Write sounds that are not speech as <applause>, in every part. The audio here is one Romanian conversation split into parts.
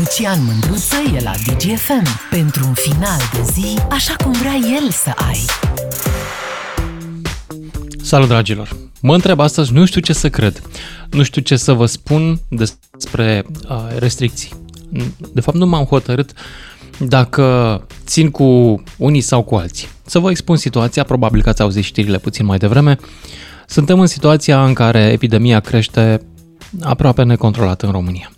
Lucian Mândruță e la DGFM pentru un final de zi așa cum vrea el să ai. Salut, dragilor! Mă întreb astăzi, nu știu ce să cred. Nu știu ce să vă spun despre uh, restricții. De fapt, nu m-am hotărât dacă țin cu unii sau cu alții. Să vă expun situația, probabil că ați auzit știrile puțin mai devreme. Suntem în situația în care epidemia crește aproape necontrolată în România.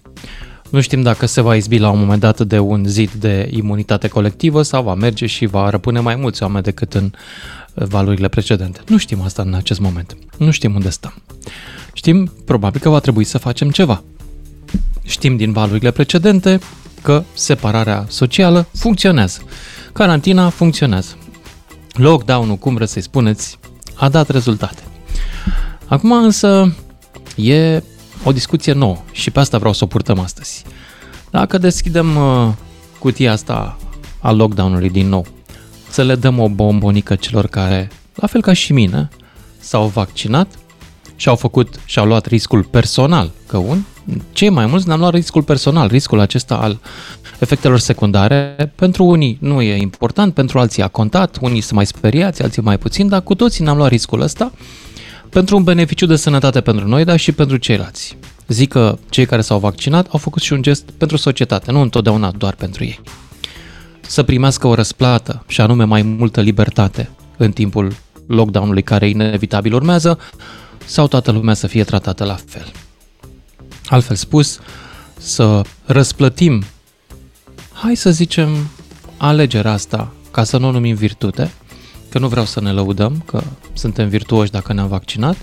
Nu știm dacă se va izbi la un moment dat de un zid de imunitate colectivă sau va merge și va răpune mai mulți oameni decât în valurile precedente. Nu știm asta în acest moment. Nu știm unde stăm. Știm probabil că va trebui să facem ceva. Știm din valurile precedente că separarea socială funcționează. Carantina funcționează. Lockdown-ul, cum vreți să-i spuneți, a dat rezultate. Acum însă e o discuție nouă și pe asta vreau să o purtăm astăzi. Dacă deschidem uh, cutia asta a lockdown-ului din nou, să le dăm o bombonică celor care, la fel ca și mine, s-au vaccinat și au făcut și au luat riscul personal, că un, cei mai mulți ne-am luat riscul personal, riscul acesta al efectelor secundare. Pentru unii nu e important, pentru alții a contat, unii sunt mai speriați, alții mai puțin, dar cu toții ne-am luat riscul ăsta pentru un beneficiu de sănătate pentru noi, dar și pentru ceilalți. Zic că cei care s-au vaccinat au făcut și un gest pentru societate, nu întotdeauna doar pentru ei. Să primească o răsplată și anume mai multă libertate în timpul lockdown-ului care inevitabil urmează, sau toată lumea să fie tratată la fel. Altfel spus, să răsplătim, hai să zicem, alegerea asta, ca să nu o numim virtute, că nu vreau să ne lăudăm, că suntem virtuoși dacă ne-am vaccinat,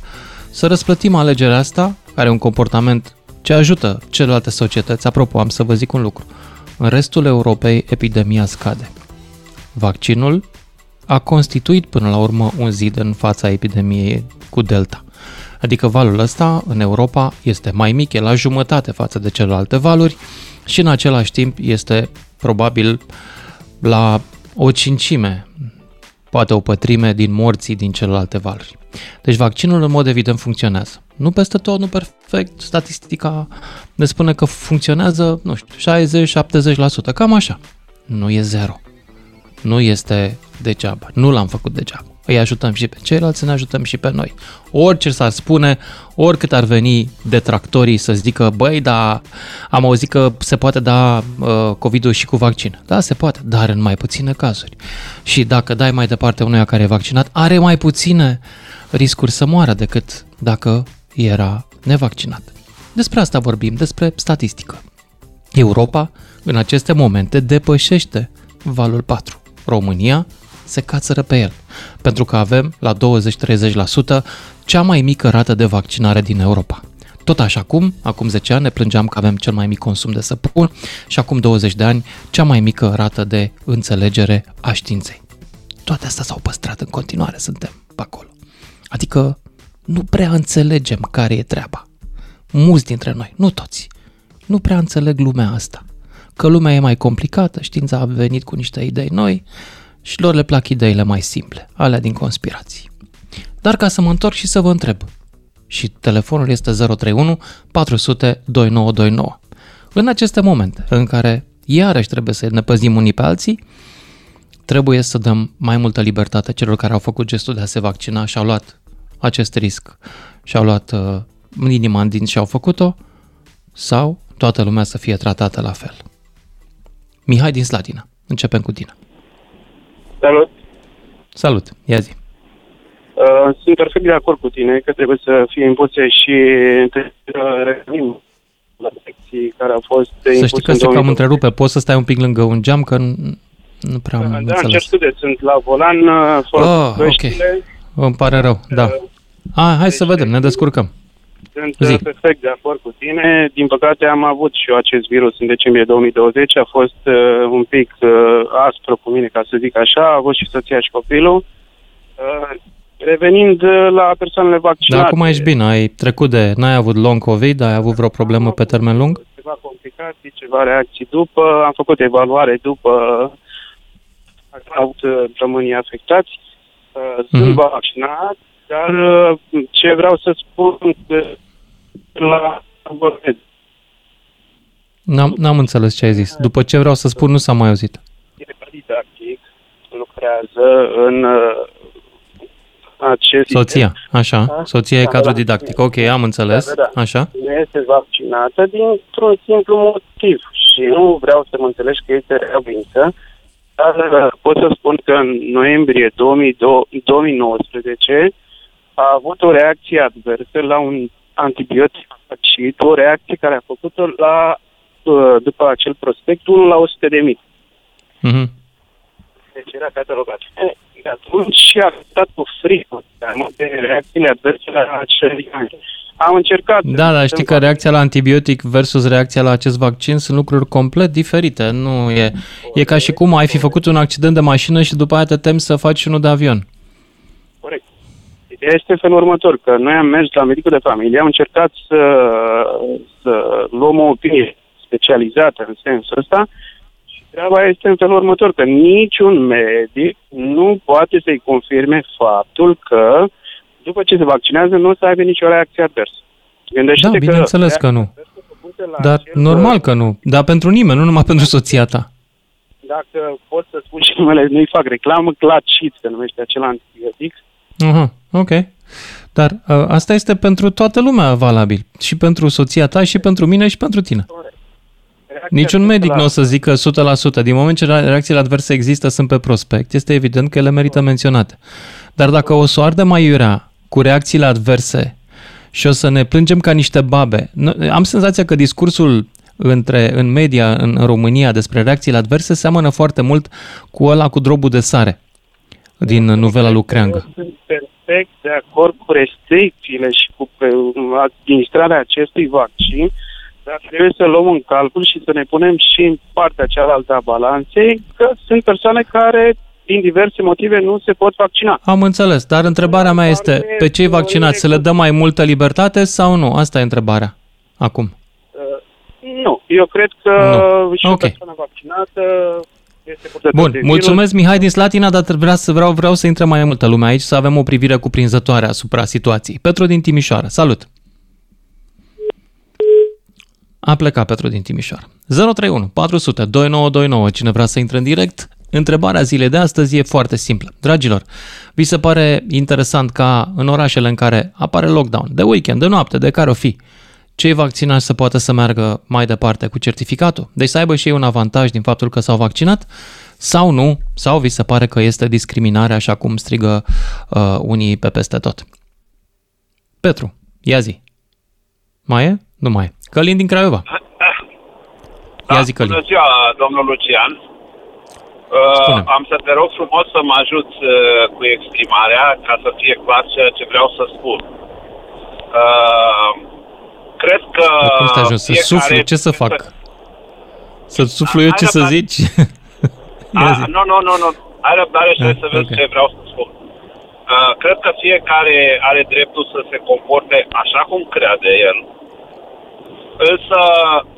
să răsplătim alegerea asta, care e un comportament ce ajută celelalte societăți. Apropo, am să vă zic un lucru. În restul Europei, epidemia scade. Vaccinul a constituit până la urmă un zid în fața epidemiei cu Delta. Adică valul ăsta în Europa este mai mic, e la jumătate față de celelalte valuri și în același timp este probabil la o cincime, poate o pătrime din morții din celelalte valuri. Deci vaccinul în mod evident funcționează. Nu peste tot, nu perfect, statistica ne spune că funcționează, nu știu, 60-70%, cam așa. Nu e zero. Nu este degeaba. Nu l-am făcut degeaba îi ajutăm și pe ceilalți, ne ajutăm și pe noi. Orice s-ar spune, oricât ar veni detractorii să zică, băi, da, am auzit că se poate da uh, COVID-ul și cu vaccin. Da, se poate, dar în mai puține cazuri. Și dacă dai mai departe unuia care e vaccinat, are mai puține riscuri să moară decât dacă era nevaccinat. Despre asta vorbim, despre statistică. Europa, în aceste momente, depășește valul 4. România se cațără pe el, pentru că avem la 20-30% cea mai mică rată de vaccinare din Europa. Tot așa cum, acum 10 ani ne plângeam că avem cel mai mic consum de săpun și acum 20 de ani cea mai mică rată de înțelegere a științei. Toate astea s-au păstrat în continuare, suntem pe acolo. Adică nu prea înțelegem care e treaba. Mulți dintre noi, nu toți, nu prea înțeleg lumea asta. Că lumea e mai complicată, știința a venit cu niște idei noi, și lor le plac ideile mai simple, alea din conspirații. Dar ca să mă întorc și să vă întreb, și telefonul este 031 400 2929. În aceste momente în care iarăși trebuie să ne păzim unii pe alții, trebuie să dăm mai multă libertate celor care au făcut gestul de a se vaccina și au luat acest risc și au luat uh, inima din și au făcut-o, sau toată lumea să fie tratată la fel. Mihai din Slatina, începem cu tine. Salut! Salut! Ia zi! Uh, sunt perfect de acord cu tine că trebuie să fie impuse și revenim la secții care au fost Să știi că se cam întrerupe. Poți să stai un pic lângă un geam, că nu, nu prea am da, înțeles. Da, scuze, sunt la volan, uh, oh, ok. Îmi pare rău, da. Uh, ah, hai deci, să vedem, ne descurcăm. Sunt Zi. Uh, perfect de acord cu tine. Din păcate am avut și eu acest virus în decembrie 2020. A fost uh, un pic uh, aspru cu mine, ca să zic așa. A avut și soția și copilul. Uh, revenind uh, la persoanele vaccinate... Dar acum ești bine, ai trecut de... N-ai avut long COVID, ai avut vreo problemă pe termen lung? Ceva complicații, ceva reacții după. Am făcut evaluare după... Am avut uh, românii afectați. Uh, sunt mm-hmm. vaccinat dar uh, ce vreau să spun că la N-am, n-am înțeles ce ai zis. După ce vreau să spun, nu s-a mai auzit. Didactic lucrează în uh, acest... Soția, așa. Da? Soția e Da, cadru da. didactic. Ok, am înțeles. Da, da, da. Așa. nu este vaccinată dintr-un simplu motiv și nu vreau să mă înțelegi că este reavință, dar uh, pot să spun că în noiembrie 2002 2019 a avut o reacție adversă la un antibiotic și o reacție care a făcut-o la, uh, după acel prospect 1 la 100 de mii. Mhm. Deci era catalogat. E, de atunci a stat cu frică de reacțiile adverse la acel Am încercat... Da, dar știi că reacția la antibiotic versus reacția la acest vaccin sunt lucruri complet diferite. Nu e, e ca și cum ai fi făcut un accident de mașină și după aia te temi să faci unul de avion. Corect. Ideea este în felul următor, că noi am mers la medicul de familie, am încercat să, să luăm o opinie specializată în sensul ăsta și treaba este în felul următor, că niciun medic nu poate să-i confirme faptul că după ce se vaccinează nu o să aibă nicio reacție adversă. Gândește-te Da, bineînțeles că nu. reacția adversă făcută la Dar acel- normal că nu. Dar pentru nimeni, nu numai pentru soția ta. Dacă pot să spun și numele, nu-i fac reclamă, Clacit se numește acel antibiotic. Aha, ok. Dar uh, asta este pentru toată lumea valabil. Și pentru soția ta, și pentru mine, și pentru tine. Reacția Niciun adversă medic la- nu o să zică 100%. Din moment ce reacțiile adverse există, sunt pe prospect, este evident că ele merită menționate. Dar dacă o să o ardă mai iurea cu reacțiile adverse și o să ne plângem ca niște babe, n- am senzația că discursul între, în media în România despre reacțiile adverse seamănă foarte mult cu ăla cu drobul de sare din novela lui Creangă. Eu sunt perfect de acord cu restricțiile și cu pe- administrarea acestui vaccin, dar trebuie să luăm în calcul și să ne punem și în partea cealaltă a balanței că sunt persoane care, din diverse motive, nu se pot vaccina. Am înțeles, dar întrebarea mea este, pe cei vaccinați să le dăm mai multă libertate sau nu? Asta e întrebarea. Acum. Uh, nu, eu cred că Nu. și o Ok. persoană vaccinată este purtător Bun, de virus. mulțumesc Mihai din Slatina, dar vreau să, vreau, vreau să intre mai multă lume aici, să avem o privire cuprinzătoare asupra situației. Petru din Timișoara, salut! A plecat Petru din Timișoara. 031 400 2929, cine vrea să intre în direct, întrebarea zilei de astăzi e foarte simplă. Dragilor, vi se pare interesant ca în orașele în care apare lockdown, de weekend, de noapte, de care o fi, cei vaccinați să poată să meargă mai departe cu certificatul? Deci să aibă și ei un avantaj din faptul că s-au vaccinat? Sau nu? Sau vi se pare că este discriminare așa cum strigă uh, unii pe peste tot? Petru, ia zi. Mai e? Nu mai e. Călin din Craiova. Ia zi, Călin. Bună ziua, domnul Lucian. Spune. Uh, am să te rog frumos să mă ajut uh, cu exprimarea ca să fie clar ceea ce vreau să spun. Uh, cred că... Dar cum să te ajut? Să fiecare- suflu? Ce să fac? Să-ți suflu eu ce Hai, să răbdare. zici? <laughs> Ia A, zi. nu, nu, nu, nu. Ai răbdare și Ah, să vezi ok. ce vreau să spun. Uh, cred că fiecare are dreptul să se comporte așa cum crede el. Însă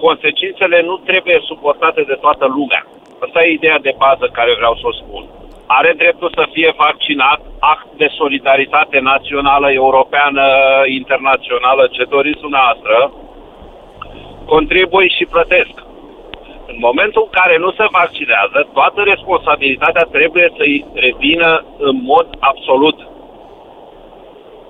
consecințele nu trebuie suportate de toată lumea. Asta e ideea de bază care vreau să o spun. Are dreptul să fie vaccinat, act de solidaritate națională, europeană, internațională, ce doriți dumneavoastră, contribui și plătesc. În momentul în care nu se vaccinează, toată responsabilitatea trebuie să-i revină în mod absolut.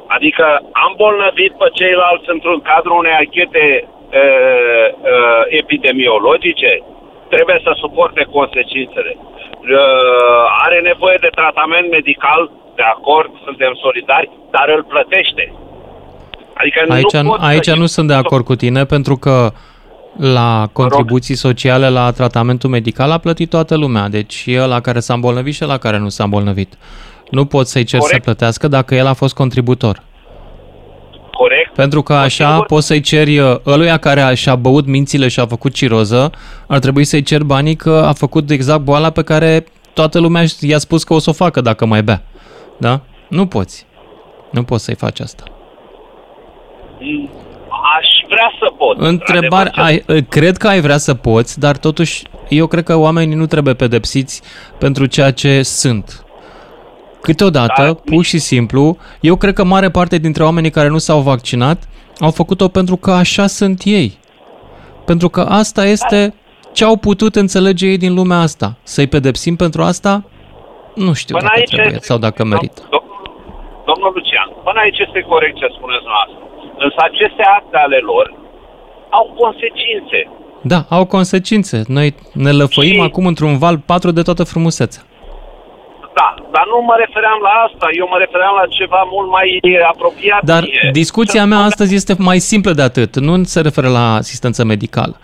Adică am bolnăvit pe ceilalți într-un cadru unei anchete uh, uh, epidemiologice, trebuie să suporte consecințele. Uh, are nevoie de tratament medical, de acord, suntem solidari, dar îl plătește. Adică Aici, nu pot aici să- nu sunt de acord cu tine pentru că la contribuții sociale la tratamentul medical a plătit toată lumea. Deci și ăla care s-a îmbolnăvit și ăla care nu s-a îmbolnăvit. Nu poți să-i cerți Corect. să plătească dacă el a fost contributor. Corect. Pentru că așa Contribut- poți să-i ceri uh, ăluia care a- și-a băut mințile și a făcut ciroză, ar trebui să-i cer banii că a făcut exact boala pe care toată lumea i-a spus că o să o facă dacă mai bea. Da? Nu poți. Nu poți să-i faci asta. Aș vrea să pot. Întrebare, într-adevăr, ai, cred că ai vrea să poți, dar totuși eu cred că oamenii nu trebuie pedepsiți pentru ceea ce sunt. Câteodată, Dar- pur și simplu, eu cred că mare parte dintre oamenii care nu s-au vaccinat au făcut-o pentru că așa sunt ei. Pentru că asta este ce au putut înțelege ei din lumea asta. Să-i pedepsim pentru asta? Nu știu Până dacă aici trebuie este- sau dacă merită. Dom- Domnul Lucian, până aici este corect ce spuneți noastră. Însă aceste acte ale lor au consecințe. Da, au consecințe. Noi ne lăfăim Și- acum într-un val patru de toată frumusețea. Da, dar nu mă refeream la asta, eu mă refeream la ceva mult mai apropiat. Dar mie. discuția mea astăzi este mai simplă de atât. Nu se referă la asistență medicală,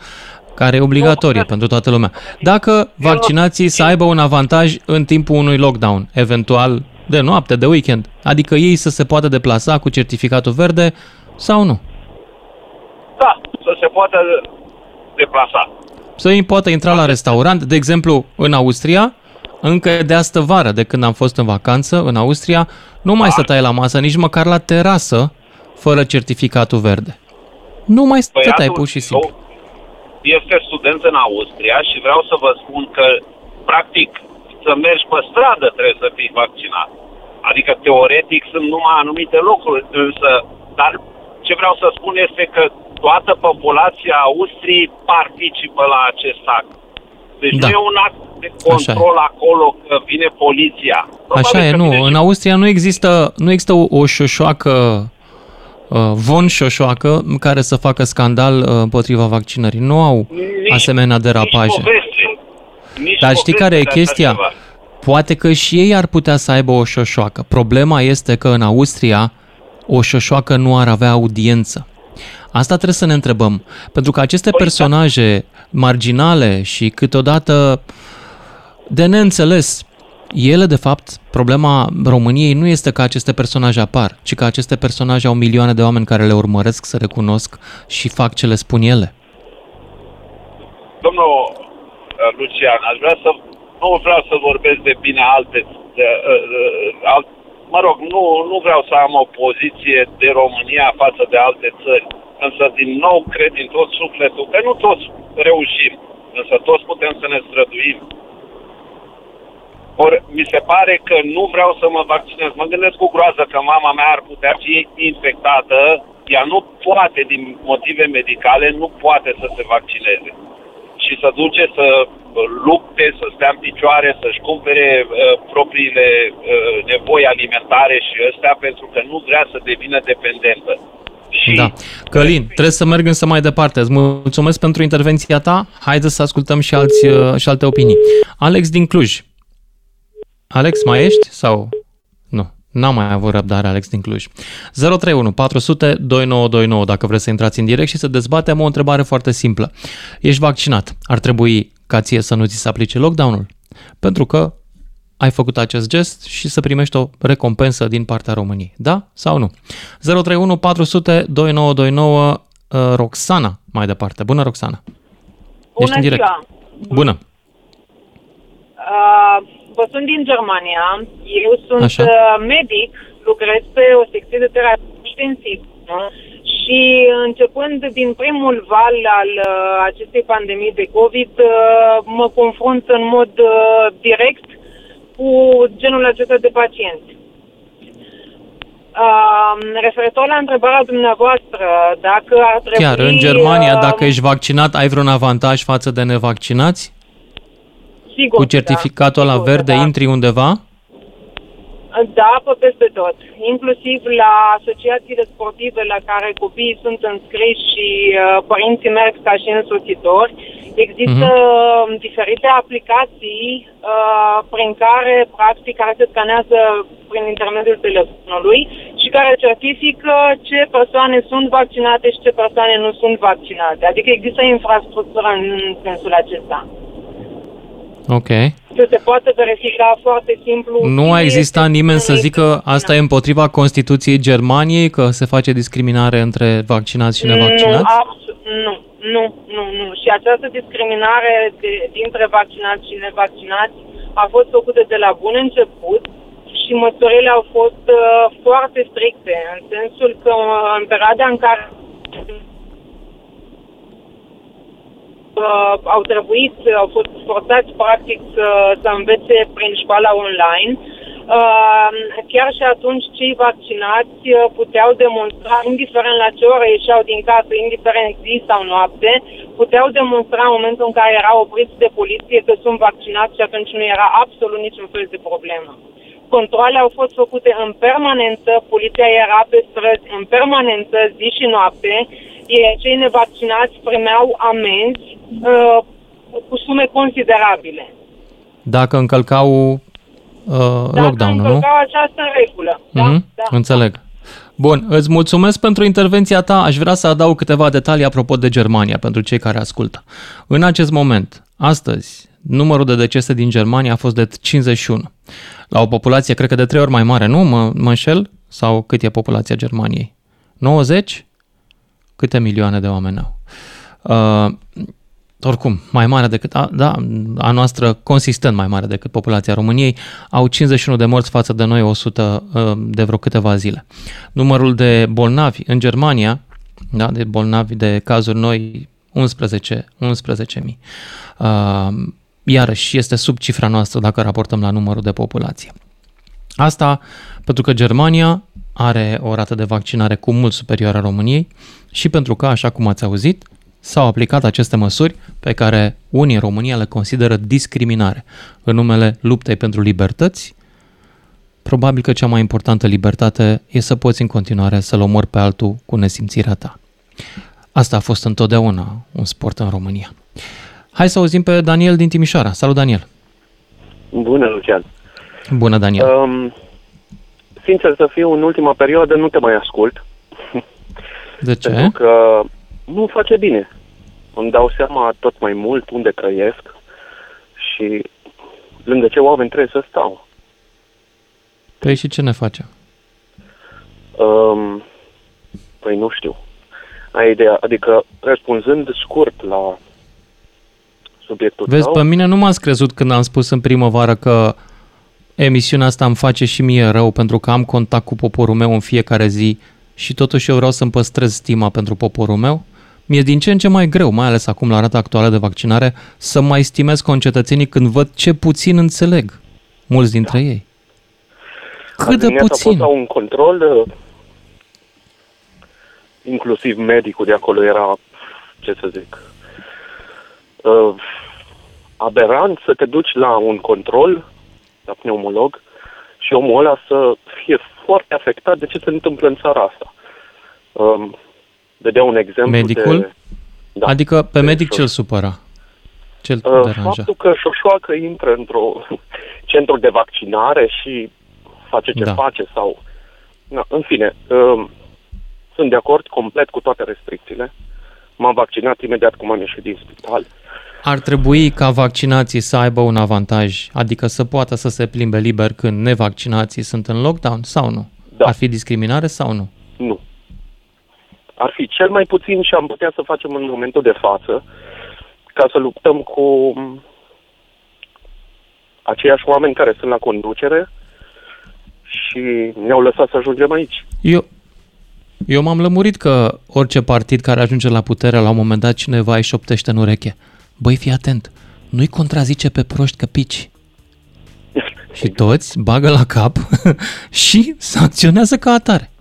care e obligatorie Nu, pentru toată lumea. Dacă vaccinații să aibă un avantaj în timpul unui lockdown, eventual de noapte, de weekend, adică ei să se poată deplasa cu certificatul verde sau nu. Da, să se poată deplasa. Să ei poată intra la restaurant, de exemplu, în Austria, încă de astă vară, de când am fost în vacanță în Austria, nu mai stăteai la masă, nici măcar la terasă, fără certificatul verde. Nu mai stăteai, Păi atunci, pur și simplu. eu Este student în Austria și vreau să vă spun că, practic, să mergi pe stradă trebuie să fii vaccinat. Adică, teoretic, sunt numai anumite locuri, însă, dar ce vreau să spun este că toată populația Austriei participă la acest act. Deci Da. nu e un act de control acolo că vine poliția. Probabil Așa e, că nu. vine În și Austria nu există, nu există o, o șoșoacă, uh, von șoșoacă, care să facă scandal uh, împotriva vaccinării. Nu au nici- asemenea derapaje. Nici poveste. Nici Dar știi poveste care e de așa chestia? ceva. Poate că și ei ar putea să aibă o șoșoacă. Problema este că în Austria o șoșoacă nu ar avea audiență. Asta trebuie să ne întrebăm. Pentru că aceste Păi, da. personaje marginale și câteodată de neînțeles, ele, de fapt, problema României nu este că aceste personaje apar, ci că aceste personaje au milioane de oameni care le urmăresc, să recunosc și fac ce le spun ele. Domnul uh, Lucian, aș vrea să... Nu vreau să vorbesc de bine alte... De, uh, uh, alt, mă rog, nu, nu vreau să am o poziție de România față de alte țări. Însă, din nou, cred din tot sufletul că nu toți reușim. Însă toți putem să ne străduim. Or, mi se pare că nu vreau să mă vaccinez. Mă gândesc cu groază că mama mea ar putea fi infectată. Ea nu poate, din motive medicale, nu poate să se vaccineze. Și să duce să uh, lupte, să stea în picioare, să-și cumpere uh, propriile uh, nevoi alimentare și ăstea pentru că nu vrea să devină dependentă. Și Da. Călin, trebuie să merg însă mai departe. Îți mulțumesc pentru intervenția ta. Haideți să ascultăm și, alți, uh, și alte opinii. Alex din Cluj. Alex, mai ești? Sau... Nu, n-am mai avut răbdare, Alex din Cluj. 031 400 2929, dacă vreți să intrați în direct și să dezbatem o întrebare foarte simplă. Ești vaccinat. Ar trebui ca ție să nu ți se aplice lockdown-ul? Pentru că ai făcut acest gest și să primești o recompensă din partea României. Da sau nu? 031 400 2929 uh, Roxana mai departe. Bună, Roxana. Ești în direct. ziua! Bună. Uh, vă sunt din Germania. Eu sunt Așa. uh, medic, lucrez pe o secție de terapie intensivă și începând din primul val al uh, acestei pandemii de COVID, uh, mă confrunt în mod uh, direct cu genul acesta de pacienți. Uh, referitor la întrebarea dumneavoastră, dacă ar trebui... Chiar în Germania, uh, dacă ești vaccinat, ai vreun avantaj față de nevaccinați? Sigur Cu că da, certificatul la sigur că verde da. intri undeva? Da, pe peste tot. Inclusiv la asociațiile sportive la care copiii sunt înscriși și uh, părinții merg ca și însoțitori. Există uh diferite aplicații uh, prin care, practic, care se scanează prin intermediul telefonului și care certifică ce persoane sunt vaccinate și ce persoane nu sunt vaccinate. Adică există infrastructură în sensul acesta. Ok. Să se poate verifica foarte simplu. Nu a cine existat este nimeni să cine zică este asta e împotriva Constituției Germaniei, că se face discriminare între vaccinați și nevaccinați? Nu, abs- nu, nu, nu, nu. Și această discriminare de, dintre vaccinați și nevaccinați a fost făcută de la bun început și măsurile au fost uh, foarte stricte, în sensul că uh, în perioada în care uh, au trebuit, au fost forțați practic să, să învețe prin școala online. Uh, chiar și atunci cei vaccinați uh, puteau demonstra, indiferent la ce oră ieșeau din casă, indiferent zi sau noapte, puteau demonstra în momentul în care erau opriți de poliție că sunt vaccinați și atunci nu era absolut niciun fel de problemă. Controle au fost făcute în permanență, poliția era pe străzi în permanență, zi și noapte, iar cei nevaccinați primeau amenzi uh, cu sume considerabile. Dacă încălcau uh, lockdown-ul, nu? Dacă această regulă. Mm-hmm. Da, da. Înțeleg. Bun, îți mulțumesc pentru intervenția ta. Aș vrea să adaug câteva detalii apropo de Germania, pentru cei care ascultă. În acest moment, astăzi, numărul de decese din Germania a fost de 51. La o populație, cred că de trei ori mai mare, nu? Mă, mă înșel? Sau cât e populația Germaniei? 90? Câte milioane de oameni au? Uh, oricum, mai mare decât, a, da, a noastră consistent mai mare decât populația României, au 51 de morți față de noi 100 uh, de vreo câteva zile. Numărul de bolnavi în Germania, da, de bolnavi de cazuri noi, 11, 11.000. Uh, iarăși este sub cifra noastră dacă raportăm la numărul de populație. Asta pentru că Germania are o rată de vaccinare cu mult superioară a României și pentru că, așa cum ați auzit, s-au aplicat aceste măsuri pe care unii în România le consideră discriminare în numele luptei pentru libertăți. Probabil că cea mai importantă libertate e să poți în continuare să-l omori pe altul cu nesimțirea ta. Asta a fost întotdeauna un sport în România. Hai să auzim pe Daniel din Timișoara. Salut, Daniel! Bună, Lucian! Bună, Daniel! Um, sincer să fiu, în ultima perioadă nu te mai ascult. De ce? Pentru că nu face bine. Îmi dau seama tot mai mult unde trăiesc și lângă ce oameni trebuie să stau. Păi și ce ne face? Um, păi nu știu. Ai ideea, adică răspunzând scurt la subiectul Vezi, tău, pe mine nu m-ați crezut când am spus în primăvară că emisiunea asta îmi face și mie rău pentru că am contact cu poporul meu în fiecare zi și totuși eu vreau să-mi păstrez stima pentru poporul meu? Mi-e din ce în ce mai greu, mai ales acum la rata actuală de vaccinare, să mai stimez concetățenii când văd ce puțin înțeleg mulți dintre da. ei. Cât de puțin. A fost la un control, uh, inclusiv medicul de acolo era, ce să zic, uh, aberant să te duci la un control, la pneumolog, și omul ăla să fie foarte afectat de ce se întâmplă în țara asta. Um, dădea un exemplu Medicul? De, da, adică pe medic ce-l supăra? Ce-l uh, deranja? Faptul că șoșoacă intră într-o <laughs> centru de vaccinare și face ce da. face sau... Na, în fine, uh, sunt de acord complet cu toate restricțiile. M-am vaccinat imediat cum am ieșit din spital. Ar trebui ca vaccinații să aibă un avantaj, adică să poată să se plimbe liber când nevaccinații sunt în lockdown sau nu? Da. Ar fi discriminare sau nu? Nu ar fi cel mai puțin și am putea să facem în momentul de față ca să luptăm cu aceiași oameni care sunt la conducere și ne-au lăsat să ajungem aici. Eu, eu m-am lămurit că orice partid care ajunge la putere, la un moment dat cineva îi șoptește în ureche. Băi, fii atent, nu-i contrazice pe proști că pici. și toți bagă la cap <laughs> și sancționează ca atare.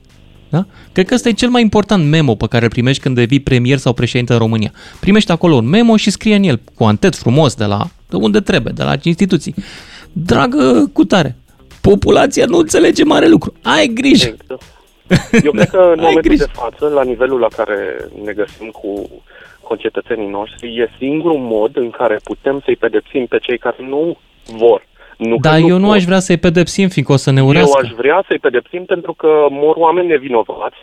Da? Cred că ăsta e cel mai important memo pe care îl primești când devii premier sau președinte în România. Primești acolo un memo și scrie în el cu antet frumos de la de unde trebuie, de la instituții. Dragă cutare, populația nu înțelege mare lucru. Ai grijă! Exact. Eu cred că în <laughs> momentul grijă. de față, la nivelul la care ne găsim cu concetățenii noștri, e singurul mod în care putem să-i pedepsim pe cei care nu vor nu Dar eu nu, nu aș vrea să-i pedepsim, fiindcă o să ne urească. Eu aș vrea să-i pedepsim pentru că mor oameni nevinovați,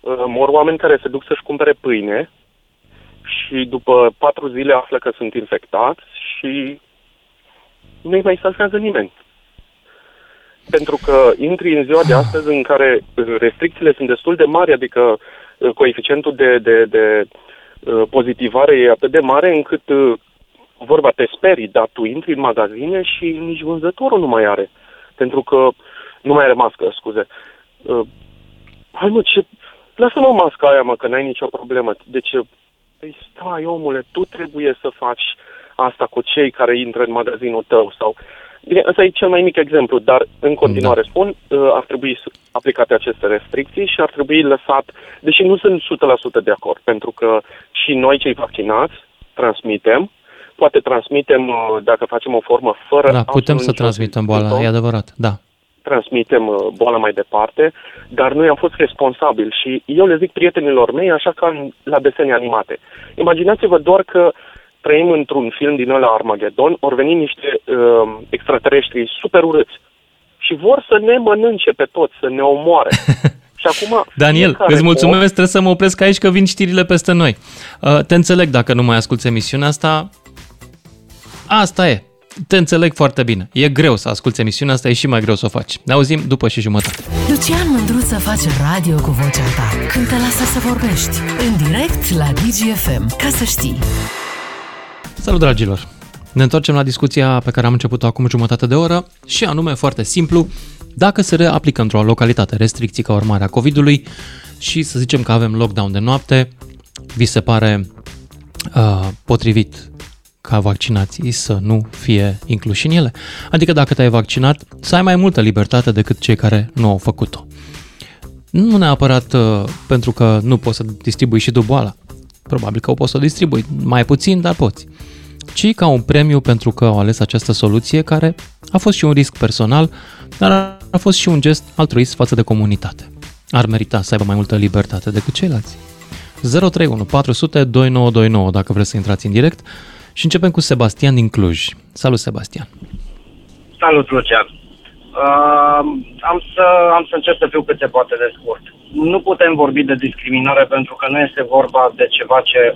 uh, mor oameni care se duc să-și cumpere pâine și după patru zile află că sunt infectați și nu-i mai salvează nimeni. Pentru că intri în ziua de astăzi în care restricțiile sunt destul de mari, adică uh, coeficientul de, de, de uh, pozitivare e atât de mare încât vorba te sperii, dar tu intri în magazine și nici vânzătorul nu mai are. Pentru că nu mai are mască, scuze. Uh, hai mă, ce... Lasă-mă masca aia, mă, că n-ai nicio problemă. Deci, păi stai, omule, tu trebuie să faci asta cu cei care intră în magazinul tău sau Bine, ăsta e cel mai mic exemplu, dar în continuare da. spun, uh, ar trebui aplicate aceste restricții și ar trebui lăsat, deși nu sunt 100% de acord, pentru că și noi cei vaccinați transmitem, poate transmitem uh, dacă facem o formă fără... Da, putem să transmitem boala, e adevărat, da. Transmitem uh, boala mai departe, dar noi am fost responsabili și eu le zic prietenilor mei așa ca la desene animate. Imaginați-vă doar că trăim într-un film din ăla Armageddon, ori veni niște uh, extraterestri super urâți și vor să ne mănânce pe toți, să ne omoare. <laughs> Și acum, Daniel, îți mulțumesc, om... trebuie să mă opresc aici că vin știrile peste noi. Uh, te înțeleg dacă nu mai asculti emisiunea asta. Asta e. Te înțeleg foarte bine. E greu să asculti emisiunea asta, e și mai greu să o faci. Ne auzim după și jumătate. Lucian Mândruță face radio cu vocea ta când te lasă să vorbești. În direct la DGFM, ca să știi. Salut, dragilor! Ne întoarcem la discuția pe care am început-o acum jumătate de oră și anume foarte simplu, dacă se reaplică într-o localitate restricții ca urmare a COVID-ului și să zicem că avem lockdown de noapte, vi se pare uh, potrivit ca vaccinații să nu fie incluși în ele? Adică dacă te-ai vaccinat, să ai mai multă libertate decât cei care nu au făcut-o. Nu neapărat uh, pentru că nu poți să distribui și tu boala. Probabil că o poți să o distribui mai puțin, dar poți. Ci ca un premiu pentru că au ales această soluție care a fost și un risc personal, dar a fost și un gest altruist față de comunitate. Ar merita să aibă mai multă libertate decât ceilalți. 031 400 2929 dacă vreți să intrați în direct și începem cu Sebastian din Cluj. Salut, Sebastian! Salut, Lucian! Uh, am, să, am să încerc să fiu cât se poate de scurt. Nu putem vorbi de discriminare pentru că nu este vorba de ceva ce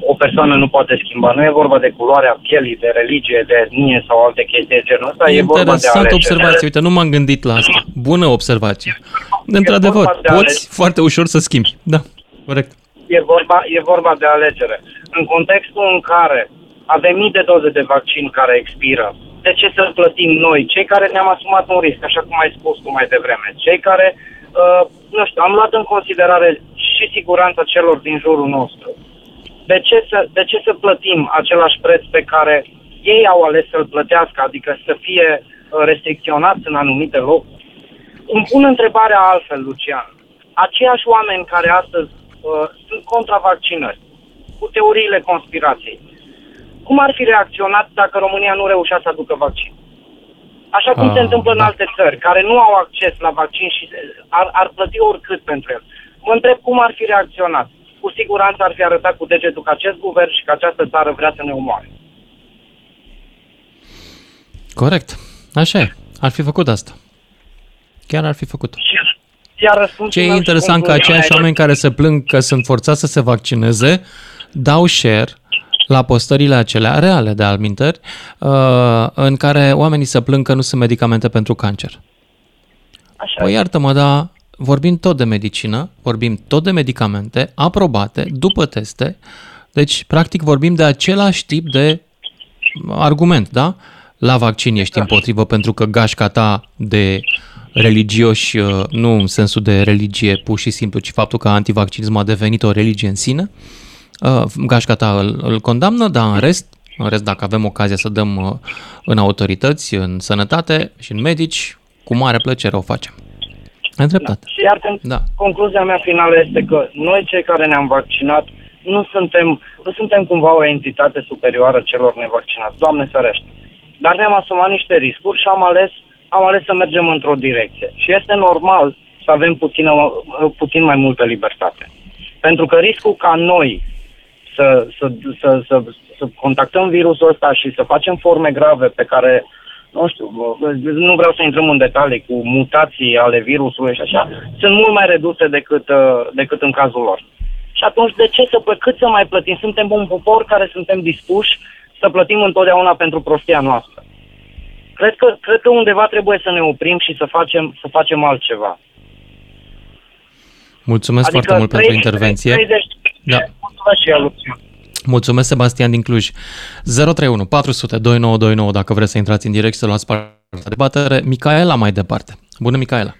o persoană nu poate schimba. Nu e vorba de culoarea pielii, de religie, de etnie sau alte chestii de genul ăsta. E, e vorba de observație. Uite, nu m-am gândit la asta. Bună observație. Într-adevăr, poți alegere. foarte ușor să schimbi. Da, corect. E vorba, e vorba de alegere. În contextul în care avem mii de doze de vaccin care expiră, de ce să plătim noi, cei care ne-am asumat un risc, așa cum ai spus tu mai devreme, cei care, uh, nu știu, am luat în considerare și siguranța celor din jurul nostru. De ce, să, de ce să plătim același preț pe care ei au ales să-l plătească, adică să fie uh, restricționați în anumite locuri? Îmi pun întrebarea altfel, Lucian. Aceiași oameni care astăzi uh, sunt contra vaccinări, cu teoriile conspirației, cum ar fi reacționat dacă România nu reușea să aducă vaccin? Așa cum ah, se întâmplă da. în alte țări, care nu au acces la vaccin și ar, ar plăti oricât pentru el. Mă întreb cum ar fi reacționat. Cu siguranță ar fi arătat cu degetul că acest guvern și că această țară vrea să ne omoare. Corect. Așa e. Ar fi făcut asta. Chiar ar fi făcut. Iar Ce e interesant că aceiași oameni care se plâng că sunt forțați să se vaccineze, dau share la postările acelea reale de alminteri, uh, în care oamenii se plâng că nu sunt medicamente pentru cancer. Așa păi iartă-mă, dar vorbim tot de medicină, vorbim tot de medicamente aprobate după teste, deci practic vorbim de același tip de argument, da? La vaccin ești da. împotrivă pentru că gașca ta de religioși, uh, nu în sensul de religie pur și simplu, ci faptul că antivaccinismul a devenit o religie în sine, Uh, gașca ta îl, îl condamnă, dar în rest, în rest, dacă avem ocazia să dăm uh, în autorități, în sănătate și în medici, cu mare plăcere o facem. Ai dreptate. Da. Și iar da. concluzia mea finală este că noi cei care ne-am vaccinat nu suntem, nu suntem cumva o entitate superioară celor nevaccinați. Doamne ferește. Dar ne-am asumat niște riscuri și am ales, am ales să mergem într-o direcție. Și este normal să avem puțină, puțin mai multă libertate. Pentru că riscul ca noi să, să, să, să, să contactăm virusul ăsta și să facem forme grave pe care, nu știu, nu vreau să intrăm în detalii cu mutații ale virusului și așa, sunt mult mai reduse decât, uh, decât în cazul lor. Și atunci de ce să, cât să mai plătim? Suntem un popor care suntem dispuși să plătim întotdeauna pentru prostia noastră. Cred că, cred că undeva trebuie să ne oprim și să facem, să facem altceva. Mulțumesc adică foarte mult 30, pentru intervenție. 30, da. Mulțumesc și eu, Mulțumesc, Sebastian din Cluj. 031 400 2929 dacă vreți să intrați în direct și să luați parte de batere. Micaela mai departe. Bună, Micaela!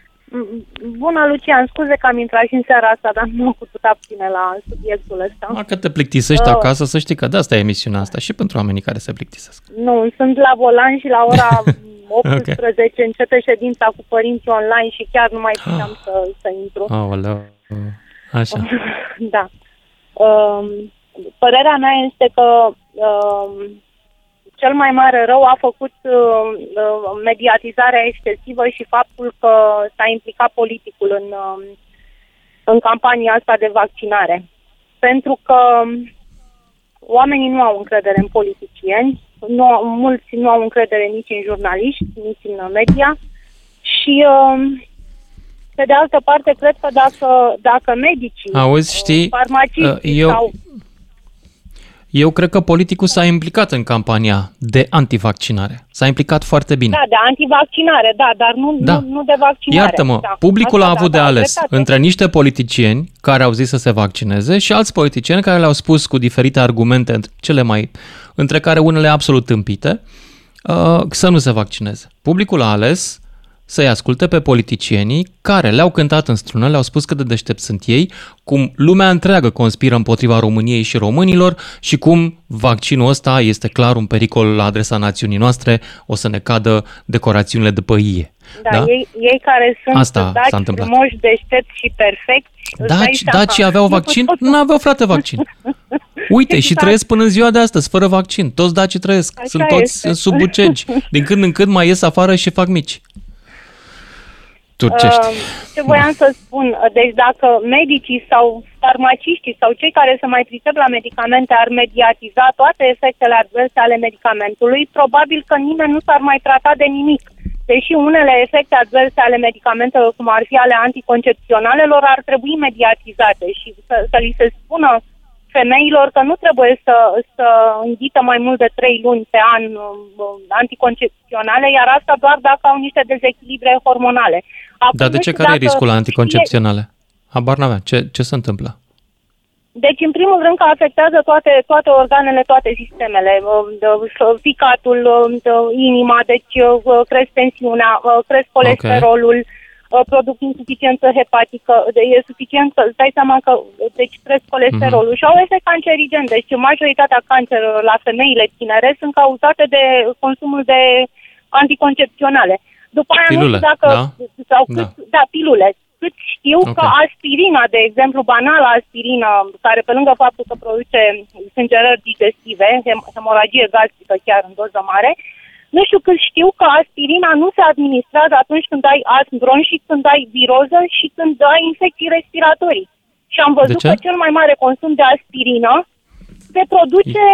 Bună, Lucian, scuze că am intrat și în seara asta, dar nu am putut abține la subiectul ăsta. Dacă te plictisești uh, acasă, să știi că de asta e emisiunea asta și pentru oamenii care se plictisesc. Nu, sunt la volan și la ora <laughs> 18 începe ședința cu părinții online și chiar nu mai puteam să, să intru. Aoleu. Așa. <laughs> da. Um, părerea mea este că um, cel mai mare rău a făcut uh, uh, mediatizarea excesivă și faptul că s-a implicat politicul în, uh, în campania asta de vaccinare. Pentru că oamenii nu au încredere în politicieni, nu, mulți nu au încredere nici în jurnaliști, nici în media și uh, pe de altă parte, cred că dacă, dacă medicii, Auzi, știi, farmaciștii eu, sau eu cred că politicul s-a implicat în campania de antivaccinare. S-a implicat foarte bine. Da, de antivaccinare, da, dar nu, Da. nu, nu de vaccinare. Iartă-mă, da. publicul Asta a avut da, de da, ales dreptate. între niște politicieni care au zis să se vaccineze și alți politicieni care le-au spus cu diferite argumente, între- cele mai, între care unele absolut tâmpite, uh, să nu se vaccineze. Publicul a ales să-i asculte pe politicienii care le-au cântat în strună, le-au spus cât de deștepți sunt ei, cum lumea întreagă conspiră împotriva României și românilor și cum vaccinul ăsta este clar un pericol la adresa națiunii noastre, o să ne cadă decorațiunile de păie. Da, da? Ei, ei care sunt Asta s-a daci, întâmplat. frumoși, deștepți și perfecti. îți dai Daci, seama. dacii aveau Nu vaccin? pot- Nu aveau, frate, vaccin. <laughs> Uite, și Exact. trăiesc până în ziua de astăzi, fără vaccin. Toți dacii trăiesc. Așa Sunt toți este. sub bucegi. Din când în când mai ies afară și fac mici. Turcești. Uh, ce voiam să spun, uh, deci dacă medicii sau farmaciștii sau cei care se mai pricep la medicamente ar mediatiza toate efectele adverse ale medicamentului, probabil că nimeni nu s-ar mai trata de nimic. Deși unele efecte adverse ale medicamentelor, cum ar fi ale anticoncepționalelor, ar trebui mediatizate și să, să li se spună femeilor că nu trebuie să, să înghită mai mult de 3 luni pe an uh, anticoncepționale, iar asta doar dacă au niște dezechilibre hormonale. Acum, Dar de nu ce știu care e dacă riscul la știe- anticoncepționale? Habar n-aveam. Ce, ce se întâmplă? Deci, în primul rând, că afectează toate, toate organele, toate sistemele. uh, de- Ficatul, uh, de- inima, deci uh, cresc tensiunea, uh, cresc colesterolul, uh, produc insuficiență hepatică. De- E suficient să îți dai seama că uh, deci cresc colesterolul și au efect cancerigen. Deci majoritatea cancerelor la femeile tinere sunt cauzate de consumul de anticoncepționale. După aia nu Pilule, știu dacă... da? Sau Da. cât, da, pilule. Cât știu Ok. că aspirina, de exemplu, banala aspirina, care pe lângă faptul că produce sângerări digestive, hem- hemoragie gastrică chiar în doză mare, nu știu cât știu că aspirina nu se administrează atunci când ai astm bronșic, când ai viroză și când ai infecții respiratorii. Și am văzut De ce? că cel mai mare consum de aspirină se produce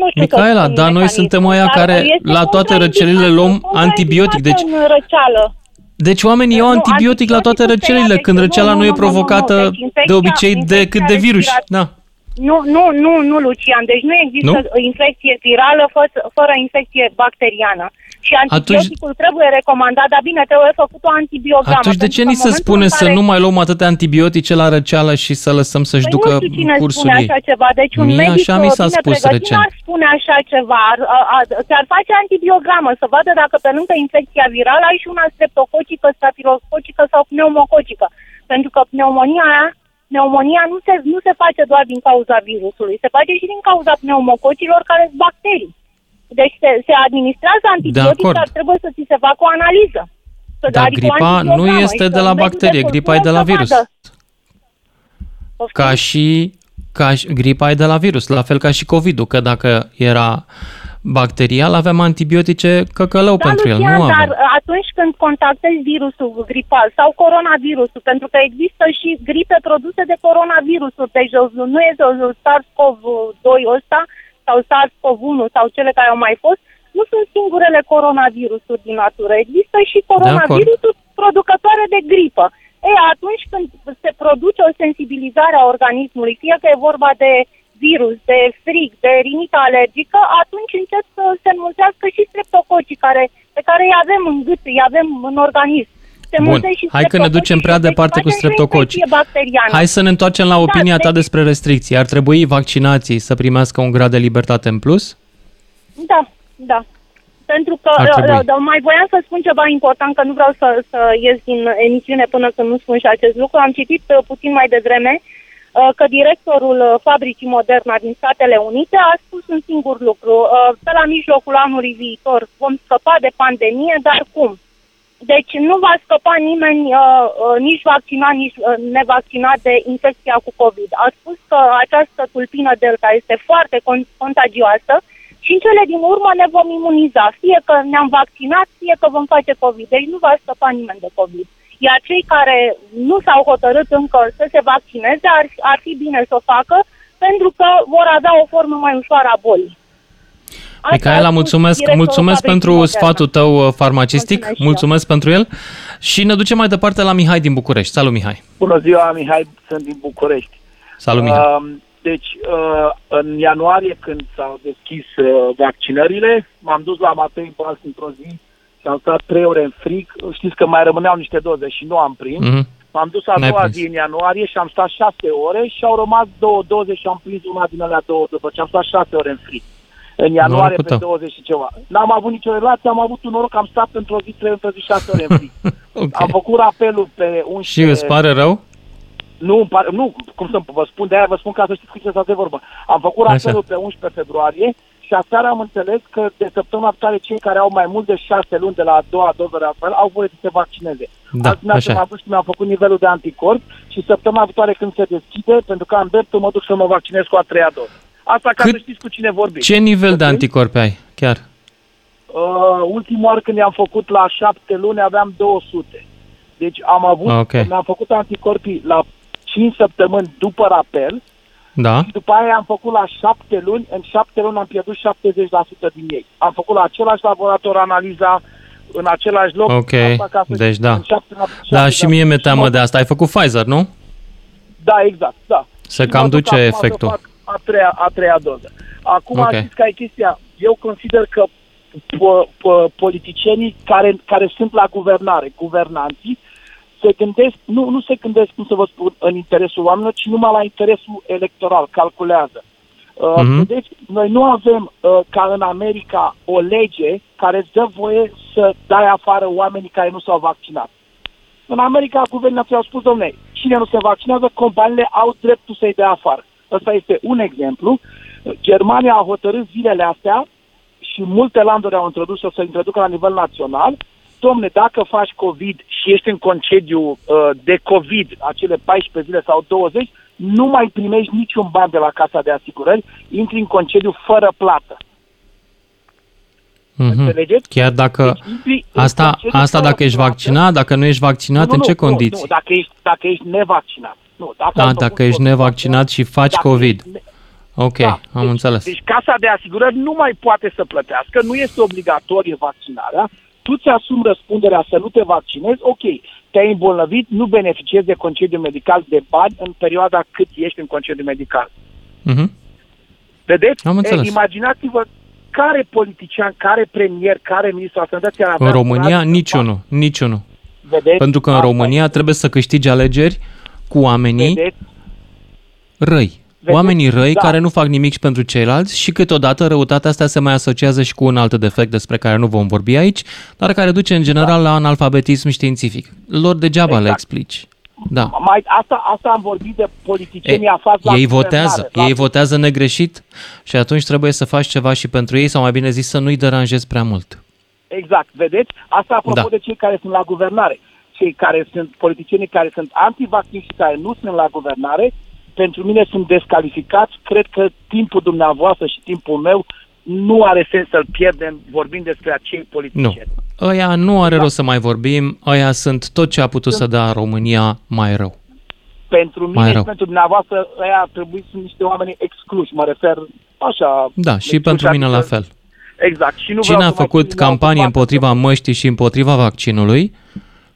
nu știu să Micaela, spun dar noi mecanismul, suntem aia dar care este la toate contraindicat, răcelile luăm antibiotic, deci- contraindicat în răceală. Deci oamenii iau Nu, antibiotic la toate antibioticul se ia, răcelile, deci când nu, răceala nu, nu nu, e nu, nu, provocată nu, deci infecția- de obicei de infecția cât de virus. respiratoră. Da. Nu, nu, nu, nu, Lucian. Deci nu există Nu? nu? infecție virală fără, fără infecție bacteriană. Și antibioticul trebuie recomandat, dar bine, trebuie făcut o antibiogramă. Atunci de pentru ce că ni în se momentul spune în să care- nu mai luăm atâtea antibiotice la răceală și să lăsăm să-și Păi ducă nu știu cine cursul spune ei? așa ceva. Deci un Mie medic așa mi s-a bine spus pregătit recent. n-ar spune așa ceva. Ar, a, a, ți-ar face antibiogramă să vadă dacă pe lângă infecția virală ai și una streptococică, stafilococică sau pneumococică. Pentru că pneumonia aia Pneumonia nu se, nu se face doar din cauza virusului, se face și din cauza pneumococilor care sunt bacterii. Deci se, se administrează antibiotic, acord. dar trebuie să ți se facă o analiză. Să- Dar adică o gripa nu antibiogramă este și de să la medici bacterie, de gripa e de la cultură să virus. vadă. Poftim? Ca și, ca și gripa e de la virus, la fel ca și COVID-ul, că dacă era bacterial, aveam antibiotice căcălău Da, pentru el, Lucian, nu dar aveam. atunci când contactezi virusul gripal sau coronavirusul, pentru că există și gripe produse de coronavirusuri, deci nu este SARS-CoV-2 ăsta sau SARS-CoV-1 sau cele care au mai fost, nu sunt singurele coronavirusuri din natură. Există și coronavirusuri producătoare de gripă. E, atunci când se produce o sensibilizare a organismului, fie că e vorba de virus, de frig, de rinită alergică, atunci încep să se înmulțească și streptococii care, pe care îi avem în gât, îi avem în organism. Se Bun, mulțesc și hai că ne ducem streptococii prea și se departe cu face și o streptococii. infecție bacteriană. Hai să ne întoarcem la opinia Da, ta deci- despre restricții. Ar trebui vaccinații să primească un grad de libertate în plus? Da, da. Pentru că Ar trebui. uh, uh, mai voiam să spun ceva important, că nu vreau să, să ies din emisiune până când nu spun și acest lucru. Am citit uh, puțin mai devreme uh, că directorul uh, fabricii Moderna din Statele Unite a spus un singur lucru. Uh, Pe la mijlocul anului viitor vom scăpa de pandemie, dar cum? Deci nu va scăpa nimeni, uh, uh, nici vaccinat, nici uh, nevaccinat de infecția cu COVID. A spus că această tulpină Delta este foarte con- contagioasă și în cele din urmă ne vom imuniza, fie că ne-am vaccinat, fie că vom face COVID. Deci nu va scăpa nimeni de COVID. Iar cei care nu s-au hotărât încă să se vaccineze, ar, ar fi bine să o facă, pentru că vor avea o formă mai ușoară a bolii. Asta a Micaela, spus mulțumesc, directorul mulțumesc fabricii pentru Moderna. sfatul tău uh, farmacistic, Mulțumesc și eu. mulțumesc pentru el și ne ducem mai departe la Mihai din București. Salut, Mihai! Bună ziua, Mihai, sunt din București. Salut, Mihai! Um, Deci, uh, în ianuarie, când s-au deschis uh, vaccinările, m-am dus la Matei Bals într-o zi și am stat trei ore în frig. Știți că mai rămâneau niște doze și nu am prins. Mhm. M-am dus a N-ai doua prins. zi în ianuarie și am stat șase ore și au rămas două doze și am prins una din alea două după ce am stat șase ore în frig. În ianuarie Norocul pe tău. 20 și ceva. N-am avut nicio relație, am avut un noroc, am stat într-o zi, trei, într-o zi, șase ore în frig. <laughs> Ok. Am făcut apelul pe Și 11... îți pare rău? Nu, îmi pare, nu, cum să vă spun, de aia vă spun ca să știți cu ce s-a de vorbă. Am făcut Așa. apelul pe 11 februarie și aseară am înțeles că de săptămâna viitoare cei care au mai mult de șase luni de la a doua doză de apel au voie să se vaccineze. Da, Azi dimineață așa e. m-am dus și mi-am făcut nivelul de anticorp și săptămâna viitoare când se deschide, pentru că am dreptul, mă duc să mă vaccinez cu a treia doză. Asta ca Cât- să știți cu cine vorbim. Ce nivel de Ok? anticorpi ai? Chiar? Uh, ultimul oară când i-am făcut la șapte luni aveam 200. Deci am avut, Ok. mi-am făcut anticorpii la 5 săptămâni după rapel Da? și după aia am făcut la 7 luni, în 7 luni am pierdut 70% din ei. Am făcut la același laborator analiza, în același loc. Ok, asta ca să deci știți, da. în șapte- Da, șapte- și mie mi-e teamă de asta. Ai făcut Pfizer, nu? Da, exact, da. Se Și cam mă duc duce acum efectul. Să fac a treia, a treia doză. Acum, Ok. okay. știți care e chestia? Eu consider că po- po- politicienii care, care sunt la guvernare, guvernanții, se gândesc, nu, nu se gândesc, cum să vă spun, în interesul oamenilor, ci numai la interesul electoral, calculează. Uh, Mhm. Vedeți, noi nu avem, uh, ca în America, o lege care îți dă voie să dai afară oamenii care nu s-au vaccinat. În America, guvernul au spus, domnule, cine nu se vaccinează, companiile au dreptul să-i dea afară. Ăsta este un exemplu. Germania a hotărât zilele astea și multe landuri au introdus o să introducă la nivel național. Domne, dacă faci COVID și ești în concediu uh, de COVID, acele 14 zile sau 20, nu mai primești niciun ban de la Casa de Asigurări, intri în concediu fără plată. Mhm. Înțelegeți? Chiar dacă... Deci intri în Asta, concediu asta fără dacă ești plată. vaccinat, dacă nu ești vaccinat, Nu, în nu, ce nu, condiții? Nu, dacă ești, dacă ești nevaccinat. Nu, dacă A, ai dacă făcut ești COVID, nevaccinat și faci dacă COVID. ești ne- Ok, Da, am deci, înțeles. Deci casa de asigurări nu mai poate să plătească, nu este obligatorie vaccinarea, tu ți-asumi răspunderea să nu te vaccinezi, ok, te-ai îmbolnăvit, nu beneficiezi de concediu medical de bani în perioada cât ești în concediu medical. Mhm. Vedeți? Am înțeles. E, imaginați-vă care politician, care premier, care ministru al sănătății ar avea În România, curaj să niciunul. Niciunul. facă- Vedeți? Pentru că în Asta România este. trebuie să câștigi alegeri cu oamenii Vedeți? răi. Vedeți? Oamenii răi Da. care nu fac nimic și pentru ceilalți și câteodată răutatea asta se mai asociază și cu un alt defect despre care nu vom vorbi aici, dar care duce în general la analfabetism științific. Lor degeaba le Exact. explici. Da. Mai, asta, asta am vorbit de politicienii E, afați la ei guvernare, votează, la ei votează negreșit și atunci trebuie să faci ceva și pentru ei sau mai bine zis să nu-i deranjezi prea mult. Exact, vedeți? Asta apropo Da. de cei care sunt la guvernare. Cei care sunt politicienii care sunt antivaccini și care nu sunt la guvernare, pentru mine sunt descalificați. Cred că timpul dumneavoastră și timpul meu nu are sens să-l pierdem vorbind despre acei Nu. politicieni. Ăia nu are rost să mai vorbim, ăia sunt tot ce a putut să dea România mai rău. Pentru mine Mai și rău. pentru dumneavoastră, ăia ar trebui să niște oameni excluși. Mă refer așa... Da, și excluși, pentru mine la adică- fel. Exact. Și nu Cine vreau a să mai făcut pun în campanie altă parte împotriva măștii și împotriva vaccinului,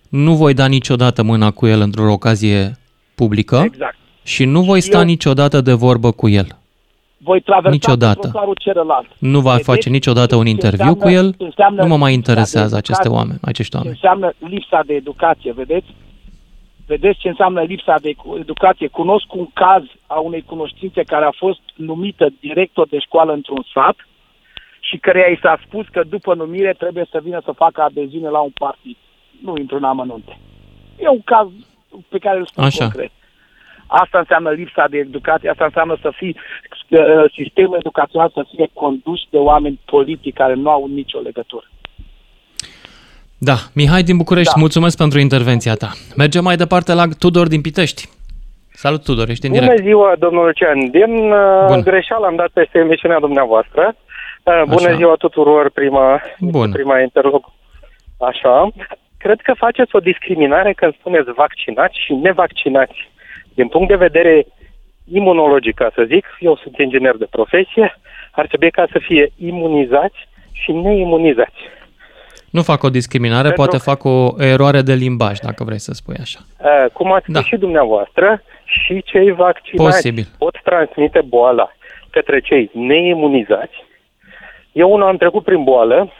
nu voi da niciodată mâna cu el într-o ocazie publică Exact. Și nu voi sta Eu- niciodată de vorbă cu el. Voi traversa Niciodată. pe trotuarul celălalt. Nu va Vedeți face niciodată un ce interviu înseamnă- cu el, ce înseamnă nu mă mai lipsa de interesează aceste educație, oameni, acești Ce oameni. înseamnă lipsa de educație, vedeți? Vedeți ce înseamnă lipsa de educație. Cunosc un caz a unei cunoștințe care a fost numită director de școală într-un sat și căreia i s-a spus că după numire trebuie să vină să facă adeziune la un partid. Nu intru în amănunte. E un caz pe care îl spun Așa. concret. Asta înseamnă lipsa de educație, asta înseamnă să fii uh, sistemul educațional să fie condus de oameni politici care nu au nicio legătură. Da, Mihai din București, Da. mulțumesc pentru intervenția ta. Mergem mai departe la Tudor din Pitești. Salut, Tudor, ești în Bună direct. ziua, domnul Lucian. Din uh, Bună. greșeală am dat peste emisiunea dumneavoastră. Uh, bună Așa. ziua tuturor, prima, Bun. prima interlog. Așa. Cred că faceți o discriminare când spuneți vaccinați și nevaccinați. Din punct de vedere imunologic, ca să zic, eu sunt inginer de profesie, ar trebui ca să fie imunizați și neimunizați. Nu fac o discriminare, Pentru- poate fac o eroare de limbaj, dacă vrei să spui așa. Uh, cum ați spus Da. și dumneavoastră, și cei vaccinați Posibil. pot transmite boala către cei neimunizați. Eu unul am trecut prin boală,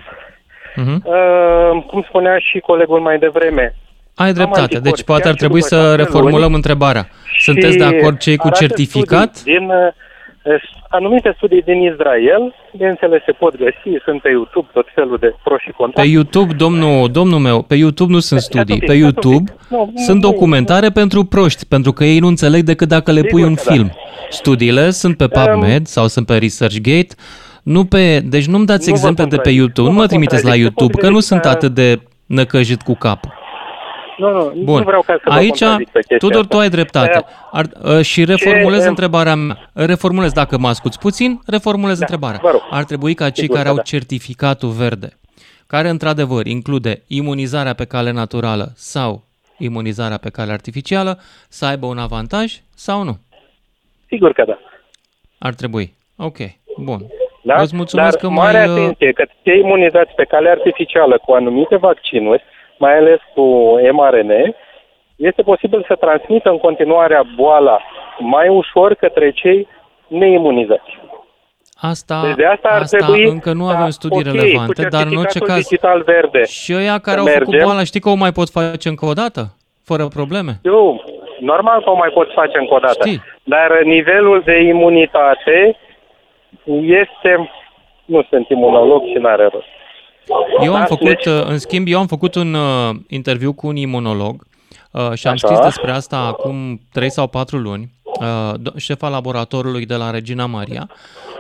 Mhm. uh, cum spunea și colegul mai devreme. Ai dreptate, anticorpi, deci poate chiar ar și trebui după să șapte reformulăm luni întrebarea. și Sunteți de acord cei cu arată certificat? Studii din uh, anumite studii din Israel, bineînțeles se pot găsi, sunt pe YouTube tot felul de pro și contra. Pe YouTube, domnul, domnul meu, pe YouTube nu sunt studii. pic, Pe stați un YouTube pic. Nu, nu, sunt nu, documentare pentru proști, pentru că ei nu înțeleg decât dacă le Sigur pui un că da. film. Studiile sunt pe PubMed sau sunt pe ResearchGate. Nu pe, deci nu-mi dați Nu vă exemple de pe contrazic. YouTube, nu Nu mă vă trimiteți la contrazic. Se YouTube, pot că nu verifica- sunt atât de năcăjit cu capul. Nu, nu, Bun. nu vreau ca să vă Aici, contrazic pe chestia Tudor, asta. tu ai dreptate. Uh, Ar, uh, și reformulez Ce, uh, întrebarea mea. Reformulez, dacă mă asculți puțin, reformulez Da, întrebarea. vă rog. Ar trebui ca cei Sigur care că au da. certificatul verde, care într-adevăr include imunizarea pe cale naturală sau imunizarea pe cale artificială, să aibă un avantaj sau nu? Sigur că da. Ar trebui. Ok, bun. Da? Îți mulțumesc Dar că mare mai... uh, atenție că cei imunizați pe cale artificială cu anumite vaccinuri, mai ales cu mRNA, este posibil să transmită în continuare boala mai ușor către cei neimunizați. Asta, Deci de asta ar asta trebui încă nu ca, avem studii ok, relevante, cu dar în orice certificatul caz... digital verde. Și ăia care să au făcut mergem. boala, știi că o mai pot face încă o dată? Fără probleme? Eu, normal că o mai poți face încă o dată. Știi. Dar nivelul de imunitate este... Nu sunt imunolog și n-are rost. Eu am Da, făcut, deci- uh, în schimb, eu am făcut un uh, interviu cu un imunolog uh, și am Așa. scris despre asta acum 3 sau 4 luni, uh, do- șefa laboratorului de la Regina Maria,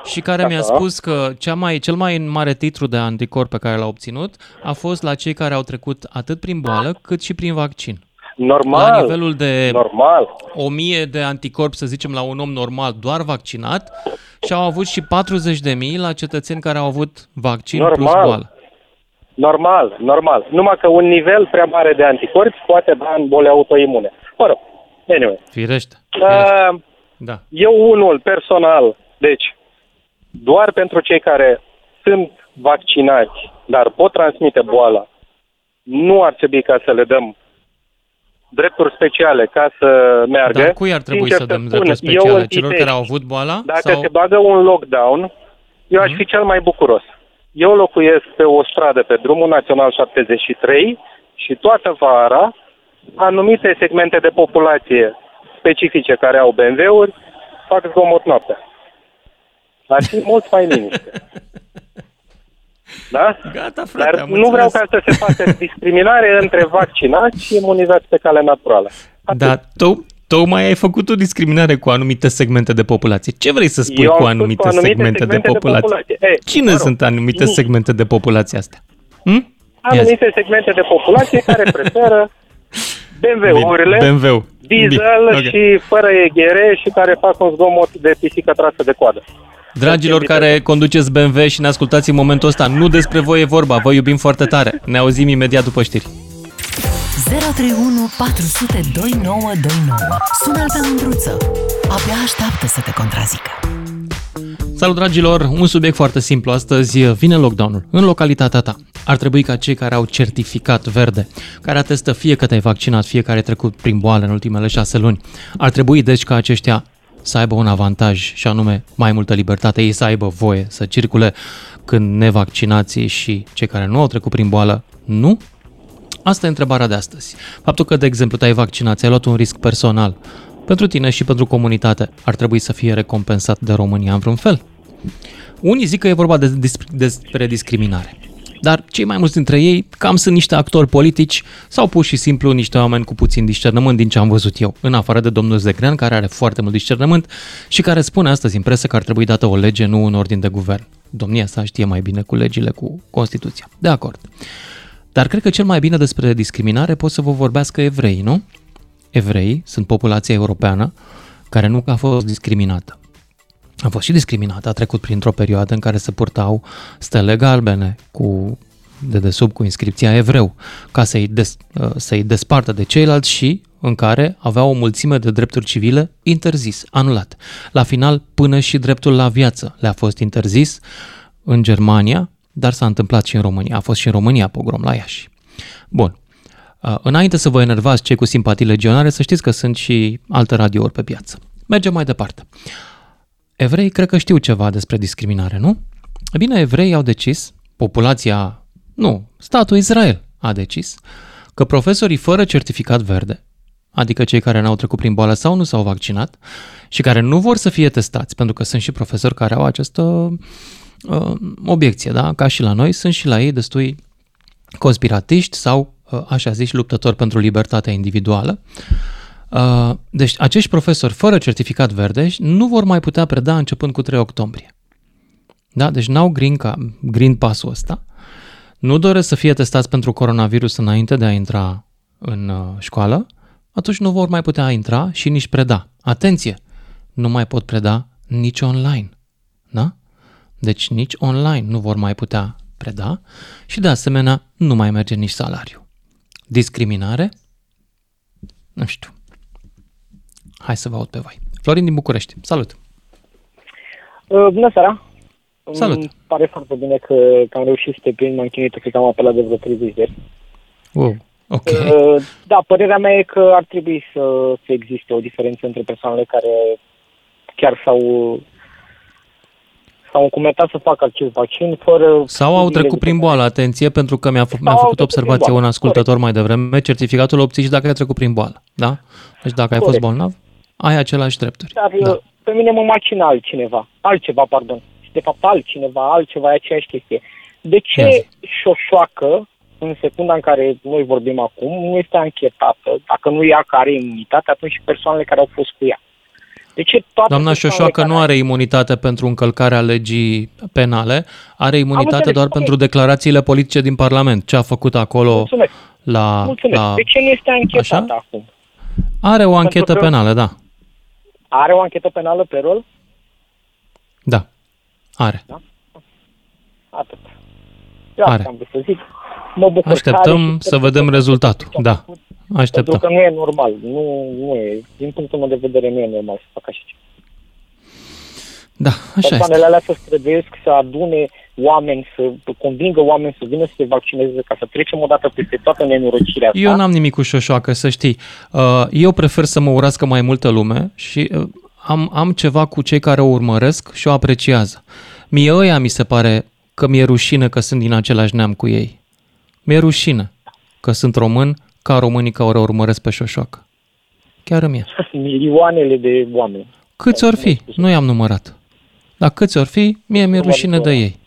și care mi-a Așa. spus că cea mai, cel mai mare titlu de anticorp pe care l-a obținut a fost la cei care au trecut atât prin boală cât și prin vaccin. Normal. La nivelul de Normal. 1000 de anticorpi, să zicem, la un om normal doar vaccinat și au avut și 40.000 la cetățeni care au avut vaccin plus Normal. boală. Normal, normal. Numai că un nivel prea mare de anticorpi poate da în boli autoimune. Mă rog, anyway. Firește. firește. Uh, Da. eu unul personal, deci, doar pentru cei care sunt vaccinați, dar pot transmite boala, nu ar trebui ca să le dăm drepturi speciale ca să meargă. Dar cui ar trebui Sincer să dăm spun, drepturi eu speciale? în Celor Pitești, care au avut boala? Dacă sau... se bagă un lockdown, eu aș Mhm. fi cel mai bucuros. Eu locuiesc pe o stradă pe drumul național 73 și toată vara anumite segmente de populație specifice care au BMW-uri fac zgomot noaptea. Ar fi <laughs> mult mai liniște. Da? Gata, frate, Dar am nu vreau înțeles. ca să se facă discriminare între vaccinați și imunizați pe cale naturală. Atât. Dar tu, tocmai ai făcut o discriminare cu anumite segmente de populație. Ce vrei să spui Eu am cu spus anumite, cu anumite segmente, segmente de de populație? populație. Ei, Cine mă rog, sunt anumite nu- segmente de populație astea? Hm? Ia zi. Anumite segmente de populație care preferă BMW-urile, Bine, BMW. diesel Bine, ok. și fără eghere și care fac un zgomot de pisică trasă de coadă. Dragilor care conduceți BMW și ne ascultați în momentul ăsta, nu despre voi e vorba, vă iubim foarte tare. Ne auzim imediat după știri. 031 400 2929. Sună-l pe Mândruță. Abia așteaptă să te contrazică. Salut dragilor, un subiect foarte simplu. Astăzi vine lockdown-ul în localitatea ta. Ar trebui ca cei care au certificat verde, care atestă fie că te-ai vaccinat, fie care ai trecut prin boală în ultimele șase luni, ar trebui deci ca aceștia să aibă un avantaj și anume mai multă libertate, ei să aibă voie să circule când nevaccinații și cei care nu au trecut prin boală nu? Asta e întrebarea de astăzi. Faptul că, de exemplu, te-ai vaccinat, ți-ai luat un risc personal pentru tine și pentru comunitate, ar trebui să fie recompensat de România în vreun fel? Unii zic că e vorba de, despre discriminare. Dar cei mai mulți dintre ei cam sunt niște actori politici sau pur și simplu niște oameni cu puțin discernământ din ce am văzut eu, în afară de domnul Zegrean, care are foarte mult discernământ și care spune astăzi în presă că ar trebui dată o lege, nu în ordin de guvern. Domnia sa știe mai bine cu legile, cu Constituția. De acord. Dar cred că cel mai bine despre discriminare pot să vă vorbească evrei, nu? Evrei sunt populația europeană care nu a fost discriminată. A fost și discriminată, a trecut printr-o perioadă în care se purtau stele galbene cu de desubt cu inscripția evreu, ca să-i, des, să-i despartă de ceilalți și în care avea o mulțime de drepturi civile interzis, anulat. La final, până și dreptul la viață le-a fost interzis în Germania, dar s-a întâmplat și în România. A fost și în România pogrom la Iași. Bun. Înainte să vă enervați cei cu simpatii legionare, să știți că sunt și alte radiouri pe piață. Mergem mai departe. Evrei cred că știu ceva despre discriminare, nu? E bine, evreii au decis, populația, nu, statul Israel a decis, că profesorii fără certificat verde, adică cei care n-au trecut prin boală sau nu s-au vaccinat și care nu vor să fie testați, pentru că sunt și profesori care au această uh, obiecție, da? Ca și la noi, sunt și la ei destui conspiratiști sau, uh, așa zis, luptători pentru libertatea individuală. Uh, deci acești profesori fără certificat verde nu vor mai putea preda începând cu 3 octombrie. Da? Deci n-au green, ca, green pass-ul ăsta. Nu doresc să fie testați pentru coronavirus înainte de a intra în uh, școală, atunci nu vor mai putea intra și nici preda. Atenție! Nu mai pot preda nici online. Da? Deci nici online nu vor mai putea preda și de asemenea nu mai merge nici salariu. Discriminare? Nu știu. Hai să vă aud pe voi. Florin din București. Salut! Uh, bună seara! Salut! Îmi pare foarte bine că, că am reușit să te prind, m-am chinuit, cred că am apelat de vreo 30 de Wow, ok. Uh, da, părerea mea e că ar trebui să, să existe o diferență între persoanele care chiar s-au s-au încumetat să facă acest vaccin fără... Sau au trecut prin boală, atenție, pentru că mi-a, f- mi-a făcut observație un ascultător mai devreme, certificatul obții și dacă ai trecut prin boală, da? Deci dacă ai fost bolnav, ai aceleași drepturi. Dar Da. uh, pe mine mă macină altcineva, altceva, pardon. Și de fapt altcineva, altceva e aceeași chestie. De ce Ia zi. șoșoacă, în secunda în care noi vorbim acum, nu este anchetată? Dacă nu ea care are imunitate, atunci și persoanele care au fost cu ea. De ce toate Doamna persoanele Șoșoacă care- nu are imunitate pentru încălcarea legii penale, are imunitate înțeles, doar ok. pentru declarațiile politice din Parlament. Ce a făcut acolo Mulțumesc. la... Mulțumesc. la... De ce nu este anchetată Așa? acum? Are o Pentru anchetă că- penală, da. Are o anchetă penală pe rol? Da. Are. Atât. Eu asta Are. am vrut să zic. Mă bucur că are Așteptăm și să vedem rezultatul. Da. Pentru Așteptăm. că nu e normal. Nu, nu e. Din punctul meu de vedere, nu e normal să facă așa ceva. Da, așa este. Persoanele alea să străduiesc, să adune oameni, să convingă oameni să vină să se vaccineze, ca să trecem odată peste toată nenorocirea asta. Eu n-am nimic cu șoșoacă, să știi. Uh, Eu prefer să mă urască mai multă lume și uh, am, am ceva cu cei care o urmăresc și o apreciază. Mie ăia mi se pare că mi-e rușine că sunt din același neam cu ei. Mi-e rușine că sunt român ca românii care o urmăresc pe șoșoacă. Chiar îmi e. <laughs> Milioanele de oameni. Câți ori fi? Nu i-am numărat. Dar câți ori fi, mie mi-e rușine de ei.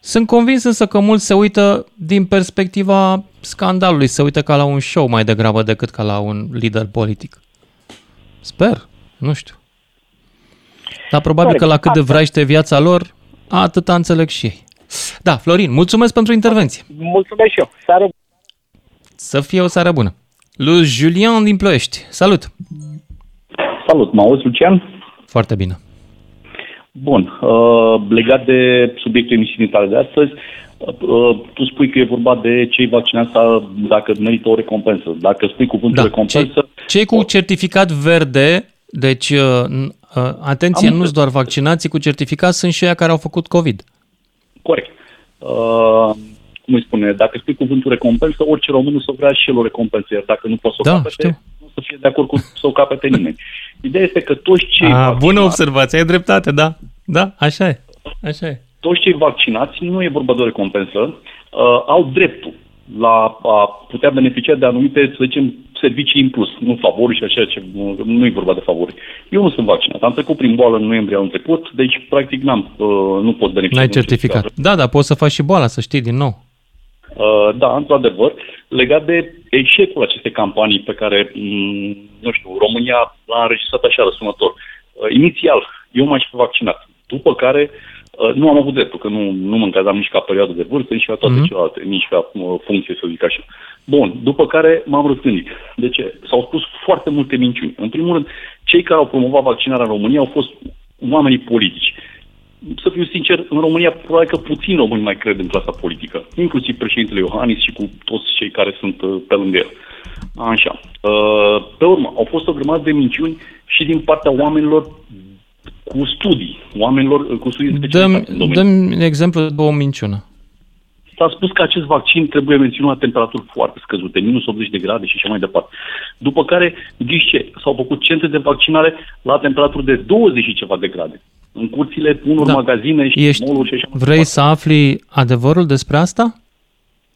Sunt convins însă că mulți se uită din perspectiva scandalului, se uită ca la un show mai degrabă decât ca la un lider politic. Sper, nu știu. Dar probabil că la cât de vraiște viața lor, atâta înțeleg și ei. Da, Florin, mulțumesc pentru intervenție. Mulțumesc și eu. Seară Să fie o seară bună. Lui Julian din Ploiești. Salut! Salut, mă auzi, Lucian? Foarte bine. Bun. Uh, legat de subiectul emisiunii tale de astăzi, uh, tu spui că e vorba de cei vaccinați sau dacă merită o recompensă. Dacă spui cuvântul Da, recompensă, Cei cu certificat verde, deci, uh, n- uh, atenție, Am nu sunt doar vaccinații cu certificat, sunt și aia care au făcut COVID. Corect. Uh, cum îi spune, dacă spui cuvântul recompensă, orice român o să vrea și el o recompensă, iar dacă nu poți să o Da, capete, știu. nu o să fie de acord cu să o capete nimeni. Ideea este că toți cei, A, vaccinați, bună observație, ai dreptate, da. Da, așa e. Așa e. toți cei vaccinați, nu e vorba de o recompensă, uh, au dreptul la a putea beneficia de anumite, să zicem, servicii în plus, nu favori și așa ce nu e vorba de favori. Eu nu sunt vaccinat. Am trecut prin boală în noiembrie anul trecut, deci practic n-am, uh, nu pot beneficia. N-ai certificat. Da, da, poți să faci și boala, să știi din nou. Uh, da, într-adevăr, legat de eșecul acestei campanii pe care, mm, nu știu, România l-a înregistrat așa răsunător. Uh, inițial, eu m-aș fi vaccinat, după care uh, nu am avut dreptul, că nu, nu mă încazam nici ca perioadă de vârstă, nici ca toate mm-hmm. celelalte, nici ca uh, funcție, să zic așa. Bun, după care m-am răzgândit. De ce? S-au spus foarte multe minciuni. În primul rând, cei care au promovat vaccinarea în România au fost oamenii politici. Să fiu sincer, în România probabil că puțin români mai cred în clasa politică, inclusiv președintele Iohannis și cu toți cei care sunt uh, pe lângă el. Așa. Uh, pe urmă, au fost o grămadă de minciuni și din partea oamenilor cu studii, oamenilor cu studii specializate. Dăm, dăm exemplu de o minciună. S-a spus că acest vaccin trebuie menținut la temperaturi foarte scăzute, minus 80 de grade și așa mai departe. După care, ghiși ce, s-au făcut centre de vaccinare la temperaturi de 20 și ceva de grade. În curțile unor da. magazine și Ești, mall și așa mai Vrei departe. să afli adevărul despre asta?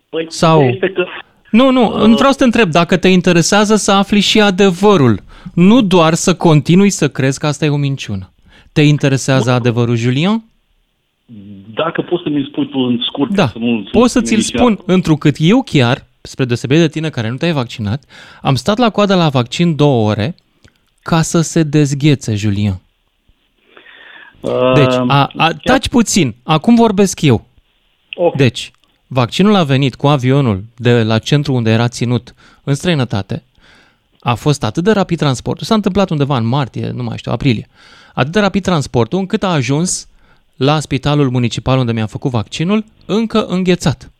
Păi, Sau... Este că Nu, nu, uh... vreau să te întreb dacă te interesează să afli și adevărul. Nu doar să continui să crezi că asta e o minciună. Te interesează adevărul, Julian? dacă poți să mi spui tu în scurt, Da, să nu pot să ți-l inițial. spun, întrucât eu chiar, spre deosebire de tine care nu te-ai vaccinat, am stat la coadă la vaccin două ore ca să se dezghețe, Julian. Deci, a, a, taci puțin, acum vorbesc eu. Ok. Deci, vaccinul a venit cu avionul de la centru unde era ținut în străinătate, a fost atât de rapid transportul, s-a întâmplat undeva în martie, nu mai știu, aprilie, atât de rapid transportul încât a ajuns la spitalul municipal unde mi-am făcut vaccinul, încă înghețat.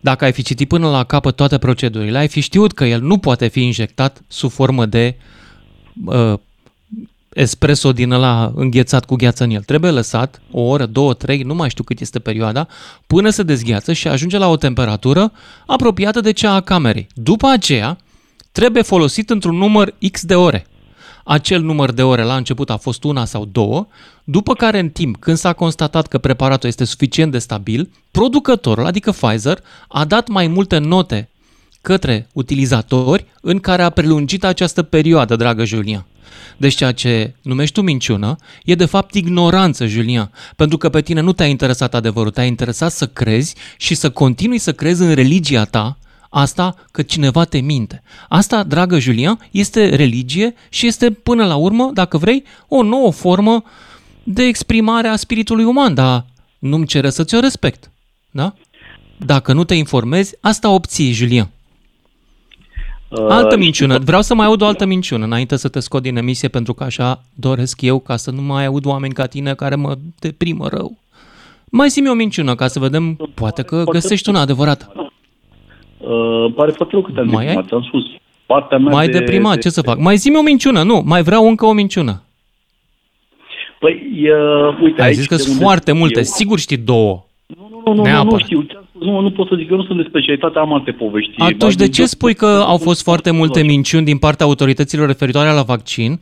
Dacă ai fi citit până la capăt toate procedurile, ai fi știut că el nu poate fi injectat sub formă de uh, espresso din ăla înghețat cu gheață în el. Trebuie lăsat o oră, două, trei, nu mai știu cât este perioada, până se dezgheață și ajunge la o temperatură apropiată de cea a camerei. După aceea, trebuie folosit într-un număr X de ore. Acel număr de ore la început a fost una sau două, după care în timp, când s-a constatat că preparatul este suficient de stabil, producătorul, adică Pfizer, a dat mai multe note către utilizatori în care a prelungit această perioadă, dragă Julia. Deci ceea ce numești tu minciună e de fapt ignoranță, Julia, pentru că pe tine nu te-a interesat adevărul, te-a interesat să crezi și să continui să crezi în religia ta, asta că cineva te minte. Asta, dragă Julia, este religie și este până la urmă, dacă vrei, o nouă formă de exprimare a spiritului uman, dar nu-mi cere să ți-o respect. Da? Dacă nu te informezi, asta obții, Julia. Altă minciună. Vreau să mai aud o altă minciună înainte să te scot din emisie, pentru că așa doresc eu, ca să nu mai aud oameni ca tine care mă deprimă rău. Mai zi o minciună ca să vedem, poate că găsești una adevărată. Uh, pare foarte rău că te-am Mai ai? deprimat. Am spus, partea mea Mai de, deprimat, de, ce să fac? Mai zi o minciună, nu, mai vreau încă o minciună. Păi, uh, uite, Ai aici zis că de sunt unde foarte sunt multe, eu- sigur știi două. Nu, nu, nu, nu Neapărat. știu. Ce am spus, Nu, nu pot să zic, eu nu sunt de specialitate, am alte povești. Atunci de ce spui că au fost foarte multe minciuni din partea autorităților referitoare la vaccin,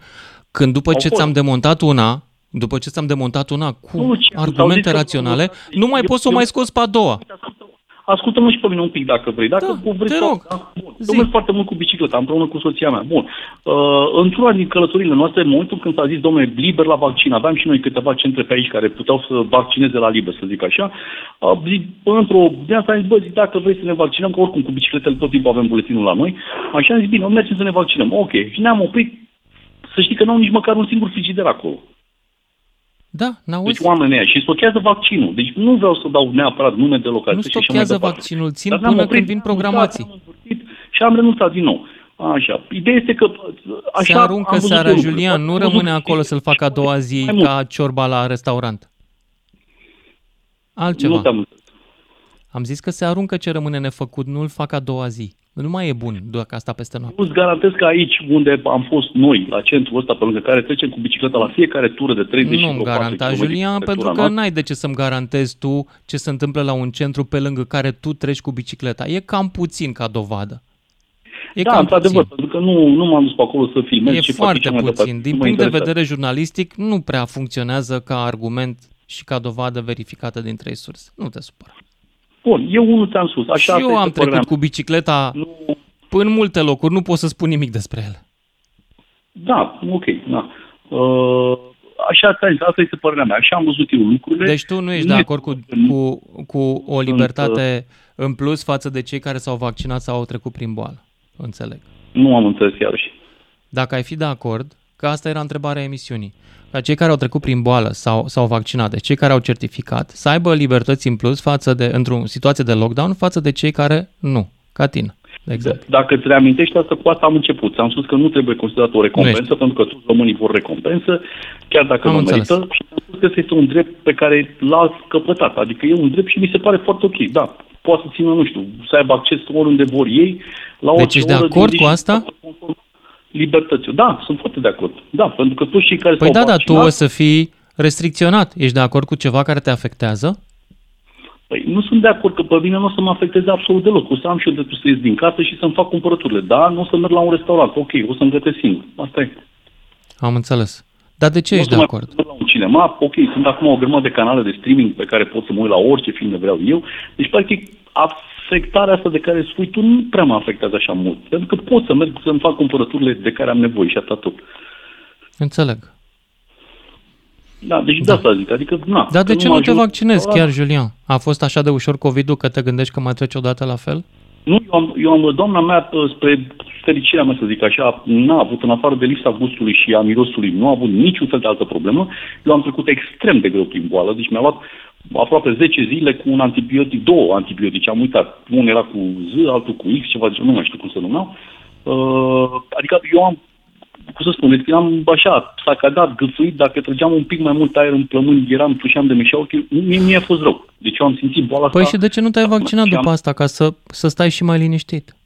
când după Au ce fost. ți-am demontat una, după ce ți-am demontat una cu Nu, ce- s-au argumente zis că- raționale, nu mai eu- poți să o eu- mai scoți pe a doua. Ascultă-mă și pe mine un pic dacă vrei. Dacă Da, vrei te să- rog. Da, Bun. Eu merg foarte mult cu bicicleta, împreună cu soția mea. Bun. Uh, într-una din călătorile noastre, în momentul când s-a zis, domnule, liber la vaccin, aveam și noi câteva centre pe aici care puteau să vaccineze la liber, să zic așa. Uh, zic, într-o de asta am zis, bă, zic, dacă vrei să ne vaccinăm, că oricum cu bicicletele tot timpul avem buletinul la noi, așa am zis, bine, mergem să ne vaccinăm. Ok. Și ne-am oprit, să știi că nu au nici măcar un singur frigider acolo. Da, n-auzi? Deci oamenii ăia și stochează vaccinul. Deci nu vreau să dau neapărat nume de locație Nu și așa mai stochează departe. vaccinul, țin Dar ne-am până oprit, când vin am programații. renunțat, am învârtit Și am renunțat din nou. Așa. Ideea este că așa Se aruncă am văzut seara, eu lucrurile. Julian, Am nu văzut rămâne și- acolo să-l facă a doua zi Mai mult. ca ciorba la restaurant. Nu Altceva. te-am înțeles. Am zis că se aruncă ce rămâne nefăcut, nu-l fac a doua zi. Nu mai e bun dacă asta peste noapte. Nu-ți garantez că aici unde am fost noi, la centrul ăsta, pe lângă care trecem cu bicicleta la fiecare tură de 30 și Nu-mi vreo 4 garanta, kilometri Julian, pe pentru tura că noastră. n-ai de ce să-mi garantezi tu ce se întâmplă la un centru pe lângă care tu treci cu bicicleta. E cam puțin ca dovadă. E da, cam într-adevăr, puțin. pentru că nu, nu m-am dus pe acolo să filmez E și fac foarte ce mai departe. puțin. Din Nu mă punct de interesează. vedere jurnalistic, nu prea funcționează ca argument și ca dovadă verificată din trei surse. Nu te supăra. Bun, eu unul ți-am spus. Așa și eu asta am este părerea trecut cu bicicleta Nu, în multe locuri, nu pot să spun nimic despre ele. Da, ok, da. Uh, așa, asta este părerea mea. Așa am văzut eu lucrurile. Deci tu nu ești nu de acord cu, cu, cu o libertate în plus față de cei care s-au vaccinat sau au trecut prin boală. Înțeleg. Nu am înțeles iarăși. Dacă ai fi de acord, că asta era întrebarea emisiunii, ca cei care au trecut prin boală sau s-au vaccinat, deci cei care au certificat, să aibă libertăți în plus față de, într-o situație de lockdown față de cei care nu, ca tine. De exemplu. Dacă îți reamintești asta, cu asta am început. Am spus că nu trebuie considerat o recompensă, pentru că toți românii vor recompensă, chiar dacă am nu înțeles. merită. Și am spus că este un drept pe care l-a scăpătat. Adică e un drept și mi se pare foarte ok. Da, poate să țină, nu știu, să aibă acces oriunde vor ei. La deci ești de acord cu asta? Libertății. Da, sunt foarte de acord. Da, pentru că toți cei care păi s-au da, vaccinat... dar tu o să fii restricționat. Ești de acord cu ceva care te afectează? Păi nu sunt de acord că pe mine nu o să mă afecteze absolut deloc. O să am și eu dreptul să ies din casă și să-mi fac cumpărăturile. Da, nu o să merg la un restaurant. Ok, o să-mi gătesc singur. Asta e. Am înțeles. Dar de ce nu ești de acord? La un cinema, ok, sunt acum o grămadă de canale de streaming pe care pot să mă uit la orice film vreau eu. Deci, practic, afectarea asta de care spui tu nu prea mă afectează așa mult. Pentru că pot să merg să-mi fac cumpărăturile de care am nevoie și atât tot. Înțeleg. Da, deci da. de asta zic. Adică, na, Dar de ce nu, nu te vaccinezi chiar, Julian? A fost așa de ușor COVID-ul că te gândești că mai trece odată la fel? Nu, eu am, eu am doamna mea, spre fericirea mea să zic așa, n-a avut, în afară de lipsa gustului și a mirosului, nu a avut niciun fel de altă problemă. Eu am trecut extrem de greu prin boală, deci mi-a luat aproape 10 zile cu un antibiotic, două antibiotice, am uitat. Unul era cu Z, altul cu X, ceva de nu mai știu cum să numeau. Uh, adică eu am cum să spun, deci am așa, sacadat, gâfâit, dacă trăgeam un pic mai mult aer în plămâni, eram, tușeam de mișeau, mie mi-a fost rău. Deci eu am simțit boala păi asta. și de ce nu te-ai vaccinat după am... asta, ca să, să stai și mai liniștit?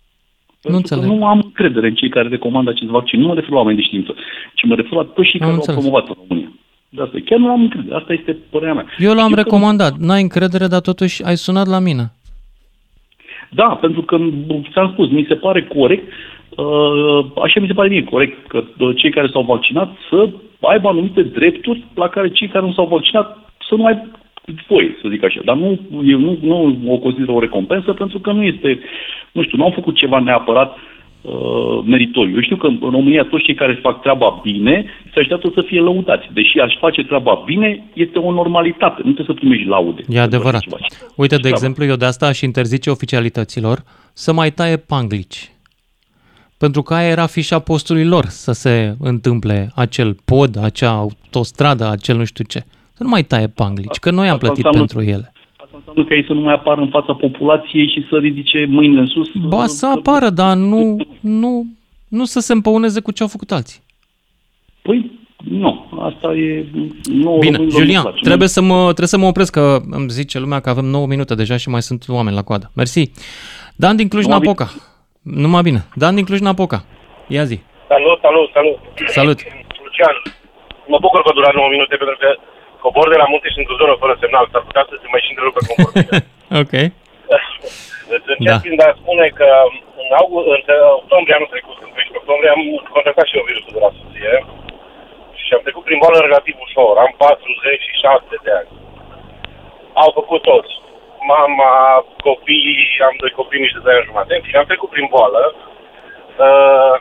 Pentru nu înțeleg. nu am încredere în cei care recomandă acest vaccin. Nu mă refer la oameni de știință, ci mă refer la toți cei care l-au promovat în România. De asta chiar nu am încredere. Asta este părerea mea. Eu l-am Știu recomandat. Că... N-ai încredere, dar totuși ai sunat la mine. Da, pentru că ți-am spus, mi se pare corect Uh, așa mi se pare mie corect că uh, cei care s-au vaccinat să aibă anumite drepturi la care cei care nu s-au vaccinat să nu ai voie, să zic așa. Dar nu, eu nu, nu o consider o recompensă pentru că nu este, nu știu, nu au făcut ceva neapărat uh, meritoriu. Eu știu că în România toți cei care fac treaba bine se așteaptă să fie lăudați. Deși aș face treaba bine, este o normalitate. Nu trebuie să primești laude. E adevărat. Uite, de exemplu, eu de asta aș interzice oficialităților să mai taie panglici pentru că aia era fișa postului lor să se întâmple acel pod, acea autostradă, acel nu știu ce. Să nu mai taie panglici, că noi am plătit înseamnă, pentru ele. Asta înseamnă că ei să nu mai apară în fața populației și să ridice mâinile în sus? Ba, să apară, dar nu, nu, nu să se împăuneze cu ce au făcut alții. Păi, nu, asta e... Nu, Bine, Julian, place, trebuie, să mă, trebuie să mă opresc, că îmi zice lumea că avem 9 minute deja și mai sunt oameni la coadă. Mersi. Dan din Cluj-Napoca. Numai bine. Dan din Cluj-Napoca. Ia zi. Salut, salut, salut. Salut. Lucian, mă bucur că dura 9 minute pentru că cobor de la munte și într-o zonă fără semnal. S-ar putea să se mai și întrerupe convorbirea. <laughs> ok. Deci încep da. fiind a spune că în, august, în octombrie anul trecut, în 13 octombrie, am contactat și eu virusul de la soție și am trecut prin boală relativ ușor. Am 46 de ani. Au făcut toți mama, copii, am doi copii mici de 2 ani jumate și am trecut prin boală. Uh,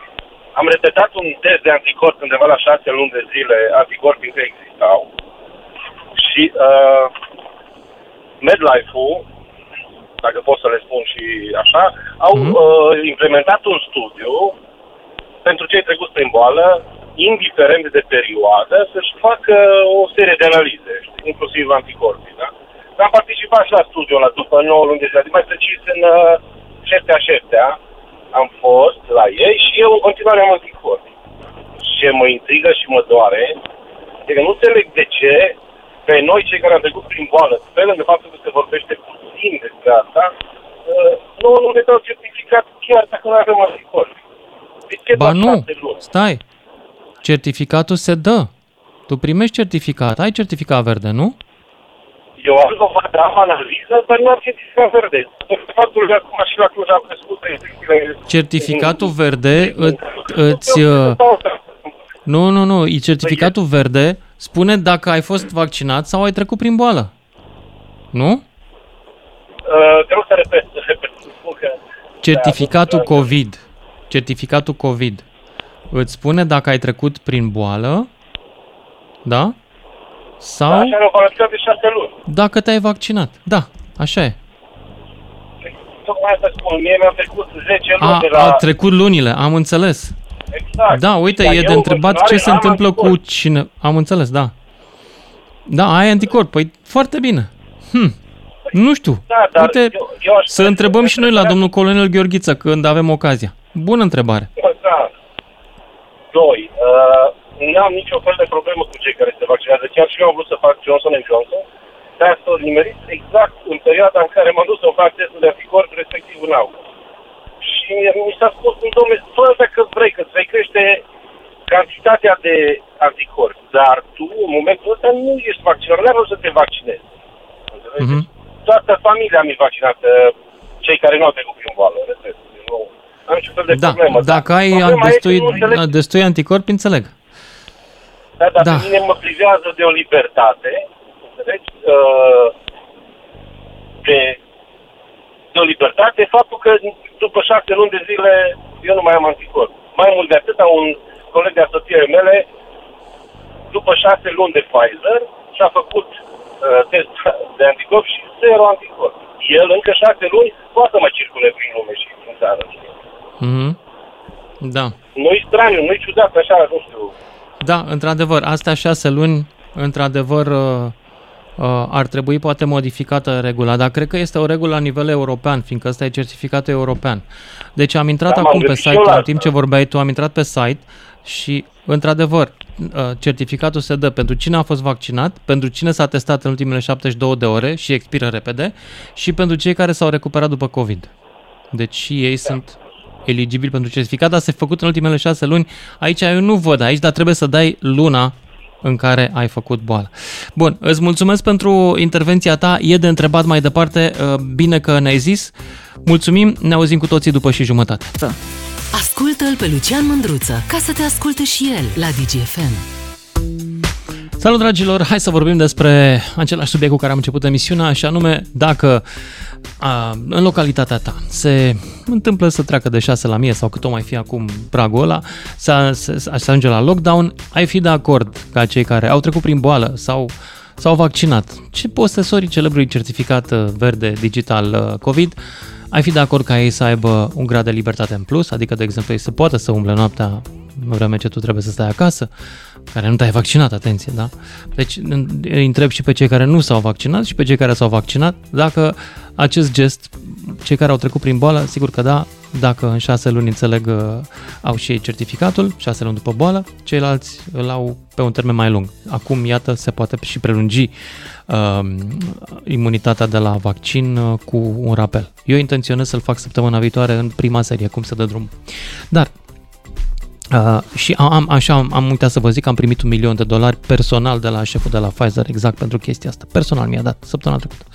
am repetat un test de anticorp undeva la 6 luni de zile, anticorpii încă existau. Și uh, MedLife-ul, dacă pot să le spun și așa, au mm-hmm. uh, implementat un studiu pentru cei trecuți prin boală, indiferent de perioadă, să-și facă o serie de analize, inclusiv anticorpii. Da? Am participat și la studiul ăla după 9 luni de zile, mai precis în uh, șeptea șeptea. Am fost la ei și eu în continuare am anticorpi. Ce mă intrigă și mă doare e că nu înțeleg de ce pe noi, cei care am trecut prin boală, pe lângă faptul că se vorbește puțin despre asta, uh, nu, nu ne dau certificat chiar dacă nu avem anticorpi. Ba nu, stai. Certificatul se dă. Tu primești certificat. Ai certificat verde, nu? Eu am dovadă, am analiză, dar nu am certificat verde. Faptul că acum și la Cluj a crescut Certificatul verde îți... Uh, nu, nu, nu. Certificatul verde spune dacă ai fost vaccinat sau ai trecut prin boală. Nu? Uh, să repet. repet. Certificatul COVID certificatul COVID îți spune dacă ai trecut prin boală, da? Sau Așa ne-au valabil de șase luni. dacă te-ai vaccinat. Da, așa e. Tocmai asta spun, mie mi-au trecut 10 luni A, de la... a trecut lunile, am înțeles. Exact. Da, uite, Dar e de eu, întrebat în ce se continuare, am întâmplă cu anticorpi. cine... Am înțeles, da. Da, ai anticorp. Păi foarte bine. Hm. Nu știu. Da, dar Uite, eu, eu aș să întrebăm și noi la domnul colonel Gheorghiță când avem ocazia. Bună întrebare. Da. Doi, uh, n-am nicio fel de problemă cu cei care se vaccinează. Chiar și eu am vrut să fac Johnson Johnson, dar s-a nimerit exact în perioada în care m-am dus să fac testul de anticorp, respectiv în august. Și mi s-a spus, domnule, fă dacă vrei, că îți vei crește cantitatea de anticorpi, dar tu, în momentul ăsta, nu ești vaccinat, nu ai să te vaccinezi. Înțelegi? Mhm. Toată familia mi vaccinată, cei care nu au trecut prin boală, repet. Nu am niciun fel de Da, problemă. dar dacă ai problema e că destui, nu înțeleg destui anticorpi, înțeleg. Da, dar Da. da. pe mine mă privează de o libertate, înțelegi? Uh, de, de o libertate faptul că după șase luni de zile eu nu mai am anticorp. Mai mult de atât, un coleg de asociere mele, după șase luni de Pfizer, și-a făcut uh, test de anticorp și zero anticorp. El încă șase luni poate să mai circule prin lume și în țară. știi? Mhm. Da. Nu-i straniu, nu-i ciudat, așa, nu știu. Da, într-adevăr, astea șase luni, într-adevăr, uh, uh, ar trebui poate modificată regula, dar cred că este o regulă la nivel european, fiindcă ăsta e certificatul european. Deci am intrat Da, m-am acum pe gândit și site, eu la în timp ce vorbeai tu, am intrat pe site și, într-adevăr, uh, certificatul se dă pentru cine a fost vaccinat, pentru cine s-a testat în ultimele 72 de ore și expiră repede și pentru cei care s-au recuperat după COVID. Deci și ei sunt eligibili pentru certificat, dar s-a făcut în ultimele șase luni. Aici eu nu văd aici, dar trebuie să dai luna în care ai făcut boală. Bun, îți mulțumesc pentru intervenția ta. E de întrebat mai departe. uh, Bine că ne-ai zis. Mulțumim, ne auzim cu toții după și jumătate. Ascultă-l pe Lucian Mândruță ca să te asculte și el la DGFM. Salut dragilor, hai să vorbim despre același subiect cu care am început emisiunea și anume dacă a, în localitatea ta se întâmplă să treacă de 6 la 1000 sau cât o mai fi acum pragul ăla, să, să, să ajunge la lockdown, ai fi de acord ca cei care au trecut prin boală sau s-au vaccinat, ce posesorii celebrului certificat uh, verde digital uh, COVID, ai fi de acord ca ei să aibă un grad de libertate în plus, adică, de exemplu, ei să poată să umble noaptea în vreme ce tu trebuie să stai acasă, care nu te-ai vaccinat, atenție, da? Deci îi întreb și pe cei care nu s-au vaccinat și pe cei care s-au vaccinat dacă acest gest, cei care au trecut prin boală, sigur că da, dacă în șase luni înțeleg uh, au și ei certificatul, șase luni după boală, ceilalți îl au pe un termen mai lung. Acum, iată, se poate și prelungi uh, imunitatea de la vaccin uh, cu un rapel. Eu intenționez să-l fac săptămâna viitoare în prima serie, cum se dă drum. Dar Uh, și am, am, așa am, am uitat să vă zic că am primit un milion de dolari personal de la șeful de la Pfizer exact pentru chestia asta. Personal mi-a dat săptămâna trecută.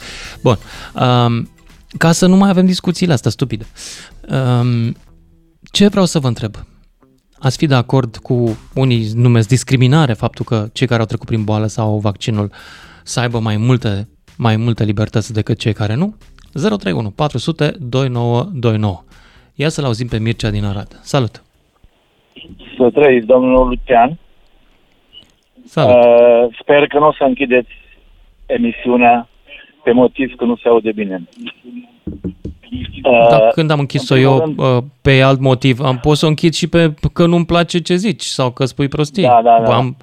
Bun. Um, ca să nu mai avem discuțiile astea stupide. Um, ce vreau să vă întreb? Ați fi de acord cu unii numesc discriminare faptul că cei care au trecut prin boală sau au vaccinul să aibă mai multe, mai multe libertăți decât cei care nu? 031 400 2929. Ia să-l auzim pe Mircea din Arad. Salut! Să trăiți, domnul Lucian. Salut. Uh, sper că nu o să închideți emisiunea pe motiv că nu se aude bine. Uh, Dar când am închis-o în primul eu rând- uh, pe alt motiv, am pot să o închid și pe că nu-mi place ce zici sau că spui prostii. Da, da, da. Am,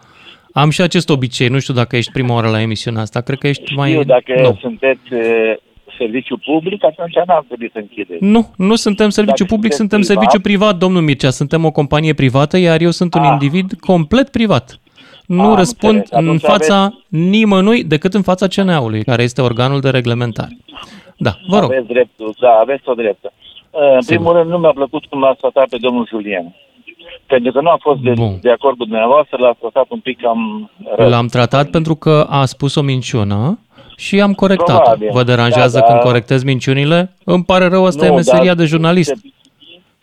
am și acest obicei, nu știu dacă ești prima oară la emisiunea asta, cred că ești mai... Știu, dacă nu. sunteți uh, serviciu public, atunci n-ar trebui să închideți. Nu, nu suntem serviciu Dacă public, sunteți suntem privat- serviciu privat, domnul Mircea. Suntem o companie privată, iar eu sunt un Ah. individ complet privat. Nu Am răspund înțeles. în Atunci fața nimănui decât în fața CNA-ului, care este organul de reglementare. Da, vă rog. Aveți dreptul, da, aveți o dreptă. Uh, în primul rând, nu mi-a plăcut cum l-ați tratat pe domnul Julian. Pentru că nu a fost de, de acord cu dumneavoastră, l-ați tratat un pic cam rău. L-am tratat pentru că a spus o minciună și am corectat-o. Probabil. Vă deranjează Da, da. când corectez minciunile? Îmi pare rău, asta Nu, e meseria dar de jurnalist. Se,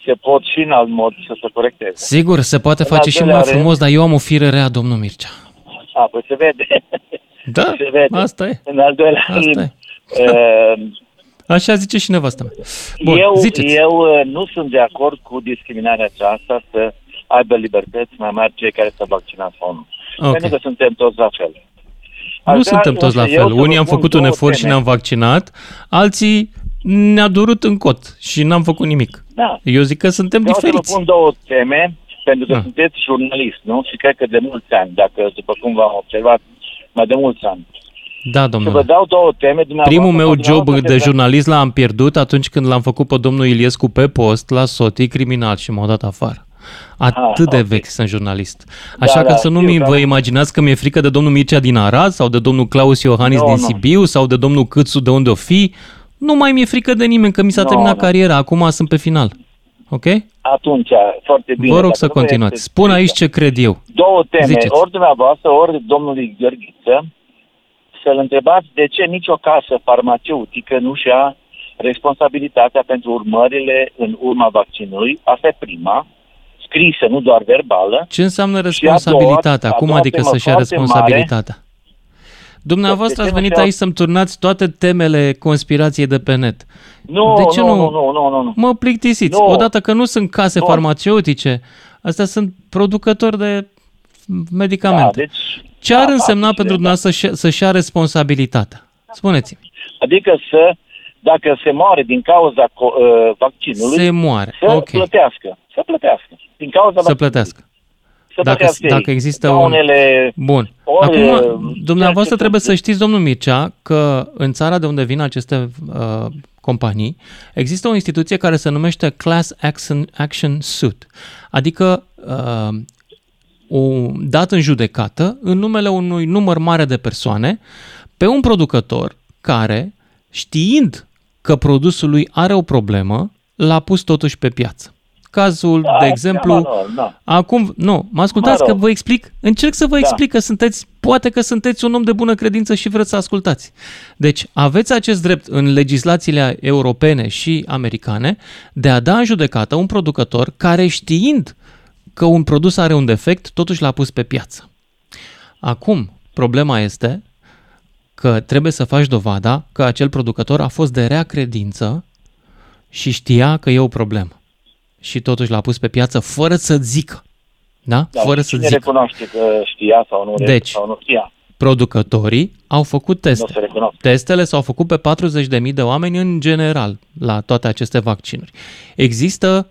se pot și în alt mod să se corecteze. Sigur, se poate În face al și doilea mai rând- frumos, dar eu am o fire rea, domnul Mircea. A, păi se vede. Da, <laughs> se vede. asta e. În al doilea Asta rând, e. uh, Așa zice și nevastă mea. Bun, eu, ziceți. eu uh, nu sunt de acord cu discriminarea aceasta să aibă libertăți mai mari cei care s-au vaccinat sau nu. Ok. Pentru că suntem toți la fel. Nu Aș vrea suntem toți la însă eu fel. să vă Unii am spun făcut un două efort și teme. ne-am vaccinat, alții ne-a durut în cot și n-am făcut nimic. Da. Eu zic că suntem Vreau să diferiți. vă pun două teme, pentru că Da. sunteți jurnalist, nu? Și cred că de mulți ani, dacă, după cum v-am observat, mai de mulți ani. Da, Să vă domnule. dau două teme. dumneavoastră Primul meu sau job dumneavoastră de sunteți- jurnalist l-am pierdut atunci când l-am făcut pe domnul Iliescu pe post la sotii criminal și m-au dat afară. Atât de vechi sunt jurnalist. Așa Da, că da, să nu știu, mi da. vă imaginați că mi-e frică de domnul Mircea din Arad sau de domnul Claus Iohannis Nu, din nu. Sibiu sau de domnul Câțu de unde o fi. Nu mai mi-e frică de nimeni, că mi s-a Nu, terminat nu. cariera, acum sunt pe final. Ok? Atunci, foarte bine. Vă rog Dacă să nu vă continuați. este Spun aici ce cred eu. două teme, Ziceți. ori dumneavoastră, ori domnului Gheorghiță, să-l întrebați de ce nicio casă farmaceutică nu și-a responsabilitatea pentru urmările în urma vaccinului. Asta e prima, scrisă, nu doar verbală. Ce înseamnă Și a doua- responsabilitatea? a Cum doua adică temă să-și ia foarte responsabilitatea? Dumneavoastră De ați ce nu venit și-au- aici să-mi turnați toate temele conspirației de pe net. Nu, de ce nu, nu? nu, nu, nu, nu, nu. Mă plictisiți. Nu. Odată că nu sunt case Nu. farmaceutice, astea sunt producători de medicamente. Da, deci, Ce ar da, însemna da, pentru da. dumneavoastră să-și, să-și ia responsabilitatea? Spuneți-mi. Adică să, dacă se moare din cauza co- uh, vaccinului, Se moare. să Ok. plătească. Să plătească. Din cauza Să vaccinului. plătească. Să Dacă, plătească dacă ei. există un... Daunele, Bun. ori, Acum, uh, dumneavoastră ceea ce trebuie sunt- să știți, domnul Mircea, că în țara de unde vin aceste uh, companii, există o instituție care se numește Class Action, Action Suit, adică uh, o dat în judecată în numele unui număr mare de persoane pe un producător care, știind că produsul lui are o problemă, l-a pus totuși pe piață. Cazul, Da, de exemplu, seama, da. Acum, nu, mă ascultați Mă rog. că vă explic, încerc să vă Da. explic că sunteți, poate că sunteți un om de bună credință și vreți să ascultați. Deci, aveți acest drept în legislațiile europene și americane de a da în judecată un producător care știind că un produs are un defect, totuși l-a pus pe piață. Acum, problema este că trebuie să faci dovada că acel producător a fost de rea credință și știa că e o problemă. Și totuși l-a pus pe piață fără să zică. Da? Da, fără și să cine zică. recunoaște că știa sau nu, Deci, sau nu știa. Producătorii au făcut Nu teste. se recunoaște. Testele s-au făcut pe 40.000 de oameni în general la toate aceste vaccinuri. Există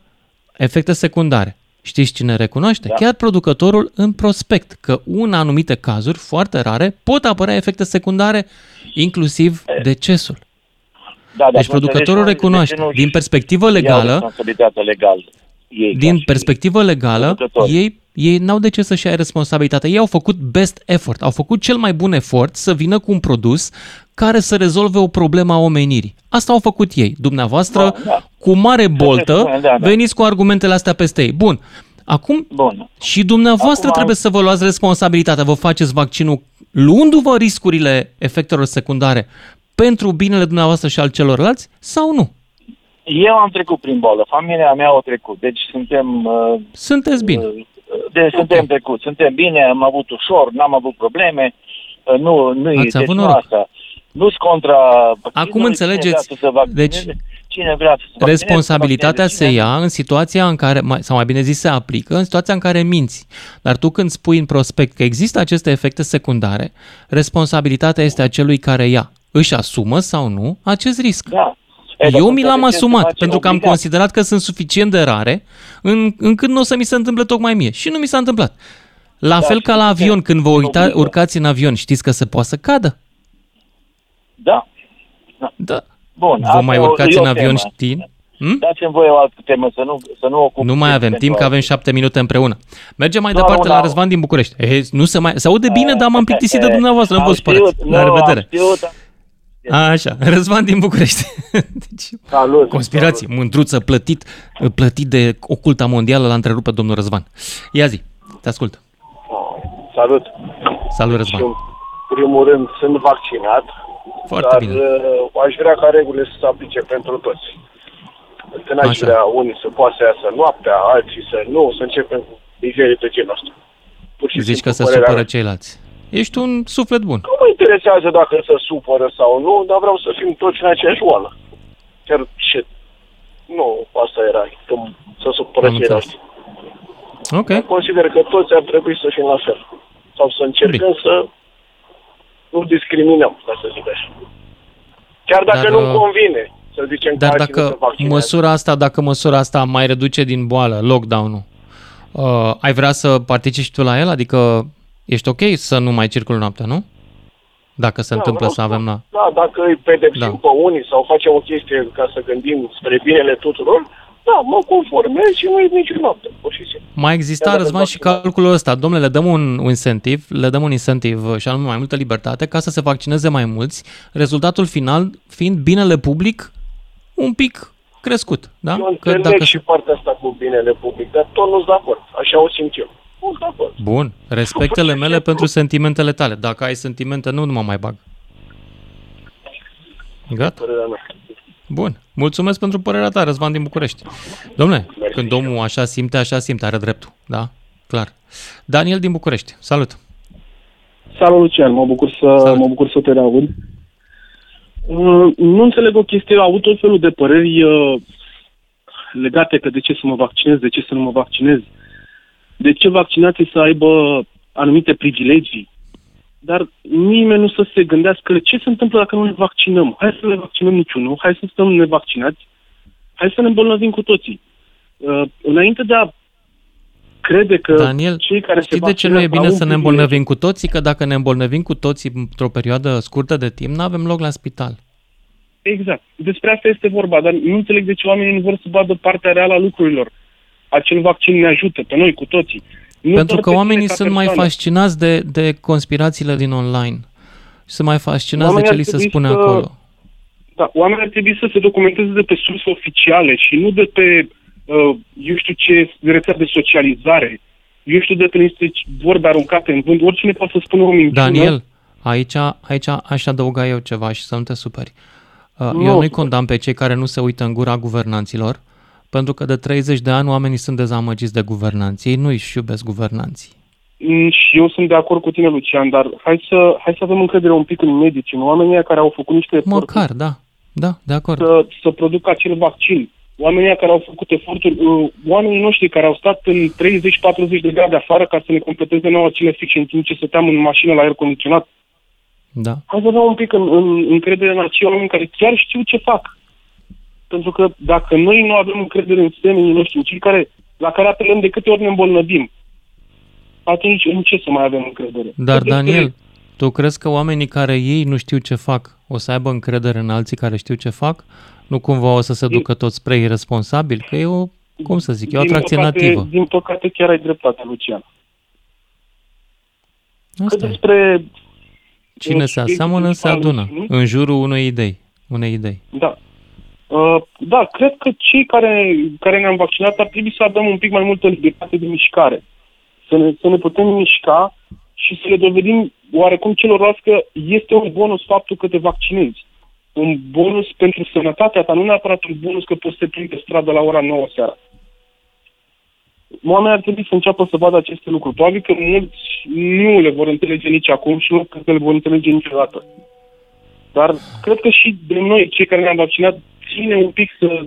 efecte secundare. Știți cine recunoaște? Da. Chiar producătorul în prospect, că în anumite cazuri foarte rare pot apărea efecte secundare, inclusiv decesul. Da, Deci nu producătorul înțelegi recunoaște. de ce nu Din perspectivă iau legală, responsabilitatea legală. Ei, din ca și perspectivă legală, producători. ei, ei n-au de ce să-și ia responsabilitatea. Ei au făcut best effort, au făcut cel mai bun efort să vină cu un produs care să rezolve o problemă a omenirii. Asta au făcut ei. Dumneavoastră, Da, da. cu mare boltă, spune, da, da. veniți cu argumentele astea peste ei. Bun. Acum, Bun. și dumneavoastră Acum- trebuie să vă luați responsabilitatea. Vă faceți vaccinul luându-vă riscurile efectelor secundare pentru binele dumneavoastră și al celorlalți sau nu? Eu am trecut prin bolă, familia mea a trecut, deci suntem... Uh, Sunteți bine. Uh, deci suntem trecut, suntem bine, am avut ușor, n-am avut probleme, uh, nu, nu Ați avut deci nu noroc. asta. Nu-s contra vaccinului, Acum înțelegeți. Cine vrea să se vaccineze, Deci, cine vrea să se vaccineze, Responsabilitatea să vaccineze, se ia în situația în care, mai- sau mai bine zis, se aplică în situația în care minți. Dar tu când spui în prospect că există aceste efecte secundare, responsabilitatea este a celui care ia. Își asumă sau nu acest risc. Da. E, dar Eu nu mi l-am înțelegeți, se asumat face pentru că am obligat. considerat că sunt suficient de rare în, încât nu o să mi se întâmple tocmai mie. Și nu mi s-a întâmplat. La Da, fel și ca la se avion, când vă uita, obligă. urcați în avion, știți că se poate să cadă? Da. Da. Bun. Vă asta mai e o- urcați e o în avion temă. știind? Hm? Dați-mi voie o altă temă, să nu, să nu ocup Nu mai avem pentru timp, că altă. avem șapte minute împreună. Mergem mai Nu, departe nu, la nu. Răzvan din București. E, nu se mai... Se aude bine, dar m-am plictisit de Eh, dumneavoastră, nu am vă supărați. știut, La nu, revedere. Am știut, Așa, Răzvan din București. <laughs> Deci, Salut! conspirații, mândruță, plătit, plătit de oculta mondială, l-a întrerupt pe domnul Răzvan. Ia zi, te ascult. Salut! Salut, Și Răzvan. în primul rând sunt vaccinat, Foarte dar bine. uh, aș vrea ca regulile să se aplice pentru toți. Că n-aș Așa. vrea unii să poată să iasă noaptea, alții să nu, să începem cu mizerii de genul ăsta. Pur și Zici simplu, că se părerea supără mea. ceilalți. Ești un suflet bun. Nu mă interesează dacă se supără sau nu, dar vreau să fim toți în aceeași oală. chiar și nu, asta era, că să supără Am ceilalți. Ok. Consider că toți ar trebui să fim la fel. Sau să încercăm Bine. să nu discriminăm, ca să zic așa. Chiar dacă Dar, nu-mi uh, convine, să zicem Dar că alții nu se dacă vaccinează. măsura asta, dacă măsura asta mai reduce din boală, lockdown-ul, uh, ai vrea să participi și tu la el? Adică ești ok să nu mai circuli noaptea, nu? Dacă se Da, întâmplă vreau să avem la... Da, dacă îi pedepsim Da. da. pe unii sau facem o chestie ca să gândim spre binele tuturor, da, mă conformez și nu e nicio noapte, pur și simplu. Mai exista, Chiar dacă Răzvan, și calculul ăsta. Domnule, le dăm un, un incentiv, le dăm un incentiv uh, și anume mai multă libertate ca să se vaccineze mai mulți, rezultatul final fiind binele public un pic crescut, da? Eu Că înțeleg dacă... și partea asta cu binele public, dar tot nu-s de acord. Așa o simt eu. Nu-s de acord. Bun, respectele mele pentru sentimentele tale. Dacă ai sentimente, nu, nu mă mai bag. Gata? Părerea mea. Bun. Mulțumesc pentru părerea ta, Răzvan din București. Domnule, când omul așa simte, așa simte, are dreptul. Da? Clar. Daniel din București. Salut! Salut, Lucian, mă bucur să, Salut. mă bucur să te reaud. Uh, Nu înțeleg o chestie, au tot felul de păreri uh, legate că de ce să mă vaccinez, de ce să nu mă vaccinez, de ce vaccinații să aibă anumite privilegii. Dar nimeni nu să se gândească ce se întâmplă dacă nu ne vaccinăm. Hai să ne vaccinăm niciunul, hai să stăm nevaccinați, hai să ne îmbolnăvim cu toții. Uh, înainte de a crede că Daniel, cei care se știi de ce nu e vaccinează bine au un să ne privilegiu? îmbolnăvim cu toții? Că dacă ne îmbolnăvim cu toții într-o perioadă scurtă de timp, nu avem loc la spital. Exact. Despre asta este vorba, dar nu înțeleg de ce oamenii nu vor să vadă partea reală a lucrurilor. Acel vaccin ne ajută pe noi, cu toții. Nu Pentru doar că pe oamenii tine ca sunt mai persoană. fascinați de, de conspirațiile din online. Și sunt mai fascinați Oamenii de ce ar li se trebui spune să- acolo. Da, oamenii ar trebui să se documenteze de pe surse oficiale și nu de pe, uh, eu știu ce, rețea de socializare. Eu știu de pe niște vorbe aruncate în vânt. Oricine poate să spună o minciună. Daniel, aici, aici aș adăuga eu ceva și să nu te superi. Uh, Nu, Eu nu-i super. condamn pe cei care nu se uită în gura guvernanților, pentru că de 30 de ani oamenii sunt dezamăgiți de guvernanți. Ei nu își iubesc guvernanții. Mm, Și eu sunt de acord cu tine, Lucian, dar hai să, hai să avem încredere un pic în medici, în oamenii ăia care au făcut niște eforturi Măcar, da. Da, de acord. să, să producă acel vaccin. Oamenii ăia care au făcut eforturi, uh, oamenii noștri care au stat în 30-40 de grade afară ca să ne completeze nouă acele fixe în timp ce stăteam în mașină la aer condiționat. Da. Hai să avem un pic în, în, încredere în acei oameni care chiar știu ce fac. Pentru că dacă noi nu avem încredere în semenii noștri, în cei care, la care apelăm de câte ori ne îmbolnăvim, atunci în ce să mai avem încredere? Dar, Că despre- Daniel, tu crezi că oamenii care ei nu știu ce fac o să aibă încredere în alții care știu ce fac? Nu cumva o să se ducă toți spre irresponsabil? Că e o, cum să zic, e o din atracție păcate, nativă. Din păcate chiar ai dreptate, Lucian. Că Asta e. despre Cine se aseamănă, se adună în jurul unei idei. Unei idei. Da. Uh, da, cred că cei care, care ne-am vaccinat ar trebui să avem un pic mai multă libertate de mișcare. Să ne, să ne putem mișca și să le dovedim oarecum celorlalți că este un bonus faptul că te vaccinezi. Un bonus pentru sănătatea ta, nu neapărat un bonus că poți să te plimbi pe stradă la ora 9 seara. Oamenii ar trebui să înceapă să vadă aceste lucruri. Probabil că mulți nu le vor înțelege nici acum și nu cred că le vor înțelege niciodată. Dar cred că și de noi, cei care ne-am vaccinat, ține un pic să,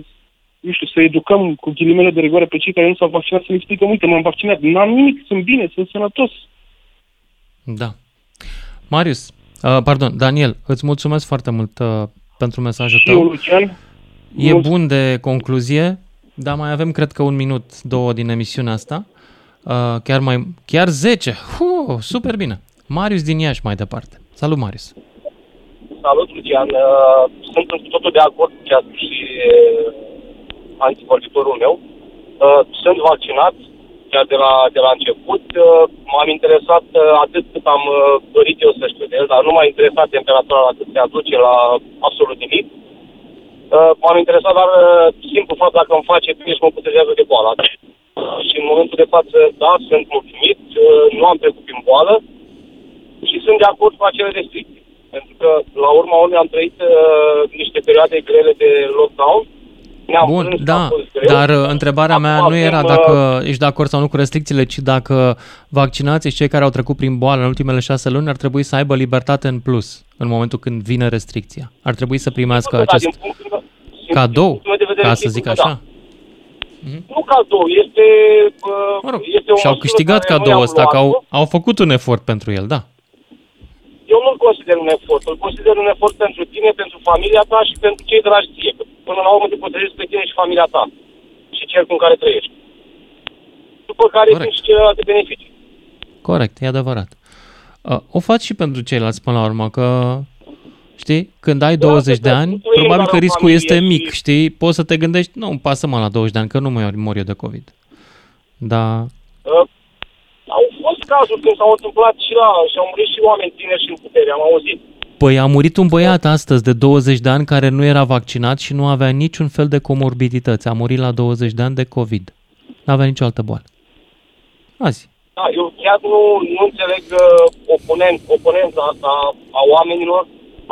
nu știu, să educăm cu ghilimele de rigoare pe cei care nu s-au vaccinat, să le explicăm, uite, m-am vaccinat, n-am nimic, sunt bine, sunt sănătos. Da. Marius, uh, pardon, Daniel, îți mulțumesc foarte mult uh, pentru mesajul Și tău. eu, Lucian, E mulț- bun de concluzie, dar mai avem, cred că, un minut, două din emisiunea asta. Uh, chiar mai, chiar 10. Hu, super bine. Marius din Iași mai departe. Salut, Marius. Salut, Lucian. Uh, Sunt cu totul de acord cu ce a spus și uh, antivorbitorul meu. Uh, Sunt vaccinat chiar de la, de la început. Uh, M-am interesat uh, atât cât am uh, dorit eu să știu de el, dar nu m-a interesat temperatura la cât se aduce la absolut nimic. Uh, M-am interesat doar uh, simplu fapt dacă îmi face bine și mă protejează de boală. Și în momentul de față, da, sunt mulțumit, uh, nu am trecut prin boală și sunt de acord cu acele restricții. Pentru că, la urma urmei, am trăit uh, niște perioade grele de lockdown. Ne-am Bun, plâns, da, a fost greu. dar uh, întrebarea mea Acum nu era avem, dacă uh, ești de acord sau nu cu restricțiile, ci dacă vaccinații și cei care au trecut prin boală în ultimele șase luni ar trebui să aibă libertate în plus în momentul când vine restricția. Ar trebui să primească da, acest... din punctul meu- din cadou, din punctul meu de vedere, ca să sigur zic că așa. Da. Nu cadou, este, uh, Mă rog, este o Și-au măsură câștigat care noi cadoul am ăsta, că luat-o. au, au făcut un efort pentru el, da. Eu nu-l consider un efort. Îl consider un efort pentru tine, pentru familia ta și pentru cei dragi ție. Că Până la urmă te protejezi pe tine și familia ta. Și cercul în care trăiești. După care Corect. sunt și celelalte beneficii. Corect, e adevărat. Uh, O faci și pentru ceilalți până la urmă, că știi, când ai 20 de ani, tu ești probabil doar că o riscul familie este și- mic, știi? Poți să te gândești, nu, pasă mă la 20 de ani, că nu mă mor eu de COVID. Da, Uh, au fost cazuri când s-au întâmplat și la, și au murit și oameni tineri și în putere, am auzit. Păi a murit un băiat astăzi de 20 de ani care nu era vaccinat și nu avea niciun fel de comorbidități. A murit la 20 de ani de COVID. Nu avea nicio altă boală. Azi. Da, eu chiar nu, nu înțeleg uh, oponent, oponența asta a oamenilor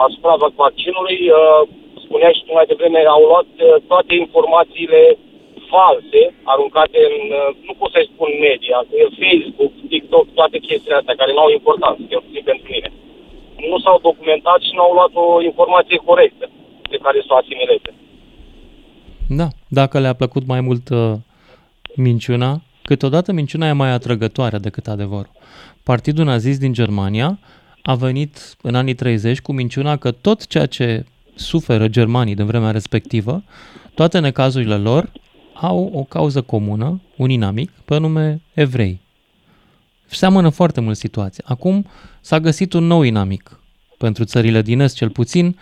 asupra vac- vaccinului. Uh, spuneai și tu mai devreme, au luat uh, toate informațiile false aruncate în, uh, nu pot să-i spun media, în Facebook, TikTok, toate chestiile astea care nu au importanță, cel puțin pentru mine. Nu s-au documentat și nu au luat o informație corectă pe care să o asimileze. Da, dacă le-a plăcut mai mult uh, minciuna, câteodată minciuna e mai atrăgătoare decât adevărul. Partidul nazist din Germania a venit în anii 30 cu minciuna că tot ceea ce suferă germanii din vremea respectivă, toate necazurile lor au o cauză comună, un inamic, pe nume evrei. Seamănă foarte mult situația. Acum s-a găsit un nou inamic pentru țările din Est, cel puțin,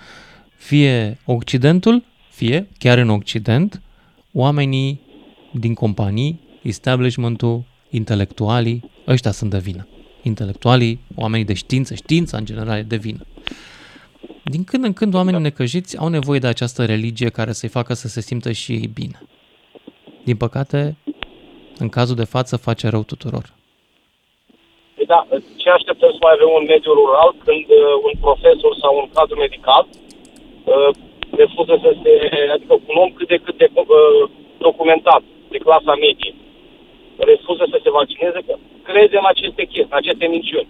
fie Occidentul, fie, chiar în Occident, oamenii din companii, establishmentul, intelectualii, ăștia sunt de vină. Intelectualii, oamenii de știință, știința în general e de vină. Din când în când oamenii necăjiți au nevoie de această religie care să-i facă să se simtă și ei bine. Din păcate, în cazul de față face rău tuturor. Păi Da, ce așteptăm să mai avem un mediu rural când uh, un profesor sau un cadru medical uh, refuză să se, adică un om cât de cât de uh, documentat de clasa medie, refuză să se vaccineze, că crede în aceste chestii, în aceste minciuni.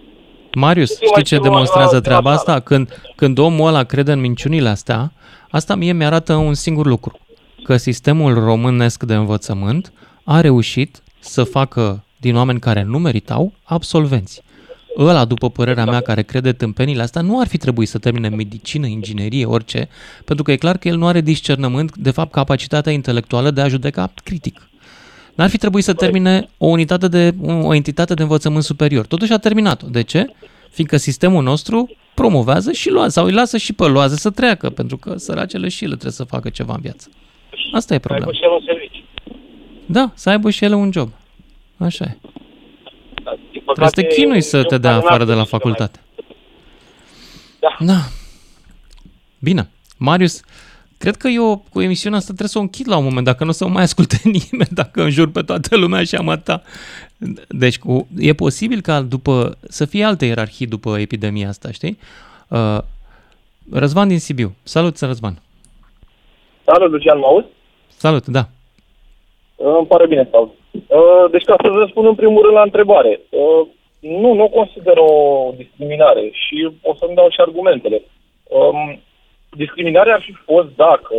Marius, Știi mai știi ce ceva demonstrează la- treaba la asta? Când, când omul ăla crede în minciunile astea, asta mie mi-arată un singur lucru. Că sistemul românesc de învățământ a reușit să facă din oameni care nu meritau absolvenți. Ăla, după părerea mea, care crede tâmpenile astea, nu ar fi trebuit să termine medicină, inginerie, orice, pentru că e clar că el nu are discernământ, de fapt, capacitatea intelectuală de a judeca critic. N-ar fi trebuit să termine o unitate de, o entitate de învățământ superior. Totuși a terminat-o. De ce? Fiindcă sistemul nostru promovează și loază, sau îi lasă și pe loază să treacă, pentru că săracele și ele trebuie să facă ceva în viață. Asta e Să aibă problema. și el un serviciu. Da, să aibă și ele un job. Așa e. Dar, din Trebuie să te chinui să te dea afară de la facultate. Da. Da. Bine. Marius, cred că eu cu emisiunea asta trebuie să o închid la un moment, dacă nu o să mă mai asculte <laughs> nimeni, dacă înjur pe toată lumea și am ta. Deci cu, e posibil ca după, să fie alte ierarhii după epidemia asta, știi? Uh, Răzvan din Sibiu. Salut, Răzvan. Salut, Lucian, mă auzi? Salut, da. Uh, Îmi pare bine să aud. Uh, Deci ca să răspund în primul rând la întrebare. uh, Nu, nu consider o discriminare și o să-mi dau și argumentele. Um, Discriminarea ar fi fost dacă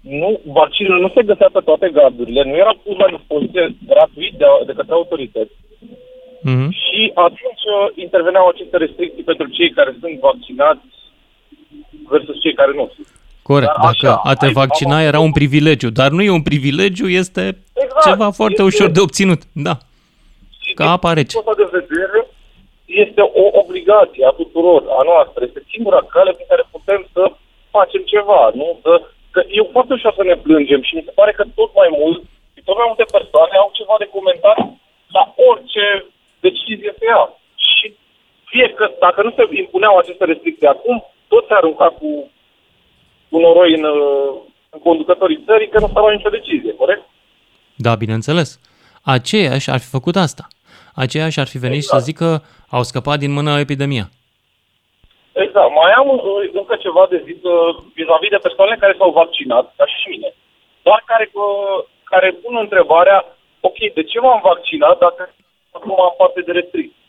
nu, vaccinul nu se găsea pe toate gardurile, nu era pus la dispoziție gratuit de, de către autorități Mm-hmm. și atunci uh, interveneau aceste restricții pentru cei care sunt vaccinați versus cei care nu sunt. Corect, Dar dacă așa, a te ai- vaccina era un privilegiu, dar nu e un privilegiu, este Exact, ceva foarte este- ușor de obținut. Da. Ca apa rece. punctul ăsta de vedere, este o obligație a tuturor, a noastră. Este singura cale prin care putem să facem ceva, nu? Să, că e foarte ușor să ne plângem și mi se pare că tot mai mult și tot mai multe persoane au ceva de comentat la orice decizie se ia. Și fie că dacă nu se impuneau aceste restricții acum, tot se arunca cu, cu noroi în, uh, în conducătorii țării că nu s-a luat nicio decizie, corect? Da, bineînțeles. Aceiași ar fi făcut asta. Aceiași ar fi venit exact. și să zică au scăpat din mână epidemia. Exact. Mai am uh, încă ceva de zis uh, vis-a-vis de persoanele care s-au vaccinat, ca și mine, dar care, uh, care pun întrebarea, ok, de ce m-am vaccinat dacă acum am parte de restricții?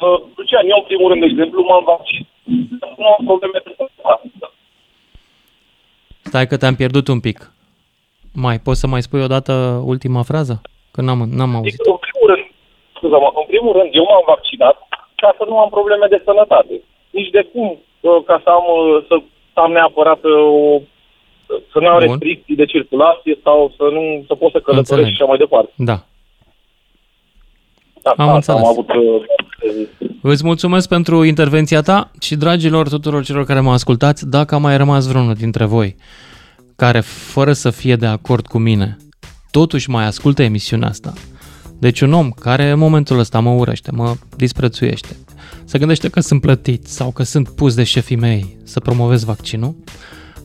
Uh, Lucian, eu în primul rând, de exemplu, m-am vaccinat. Nu am probleme de sănătate. Stai că te-am pierdut un pic. Mai poți să mai spui o dată ultima frază? Că n-am, n-am auzit. Adică, în primul rând, scuza-mă, în primul rând, eu m-am vaccinat ca să nu am probleme de sănătate. Nici de cum uh, ca să am, uh, să, să am neapărat uh, o să nu am Bun. restricții de circulație sau să nu să pot să călătoresc Înțeleg. și așa mai departe. Da. Da, Am asta înțeles. Am avut, uh, Îți mulțumesc pentru intervenția ta și dragilor tuturor celor care mă ascultați, dacă a mai rămas vreunul dintre voi care, fără să fie de acord cu mine, totuși mai ascultă emisiunea asta. Deci un om care în momentul ăsta mă urăște, mă disprețuiește, se gândește că sunt plătit sau că sunt pus de șefii mei să promovez vaccinul,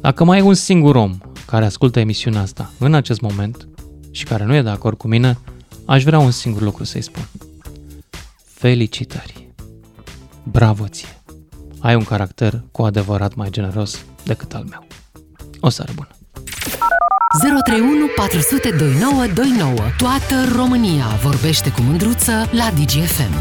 dacă mai e un singur om care ascultă emisiunea asta în acest moment și care nu e de acord cu mine, aș vrea un singur lucru să-i spun. Felicitări! Bravo ție! Ai un caracter cu adevărat mai generos decât al meu. O seară bună! 031 400 2929. Toată România vorbește cu mândruță la DGFM.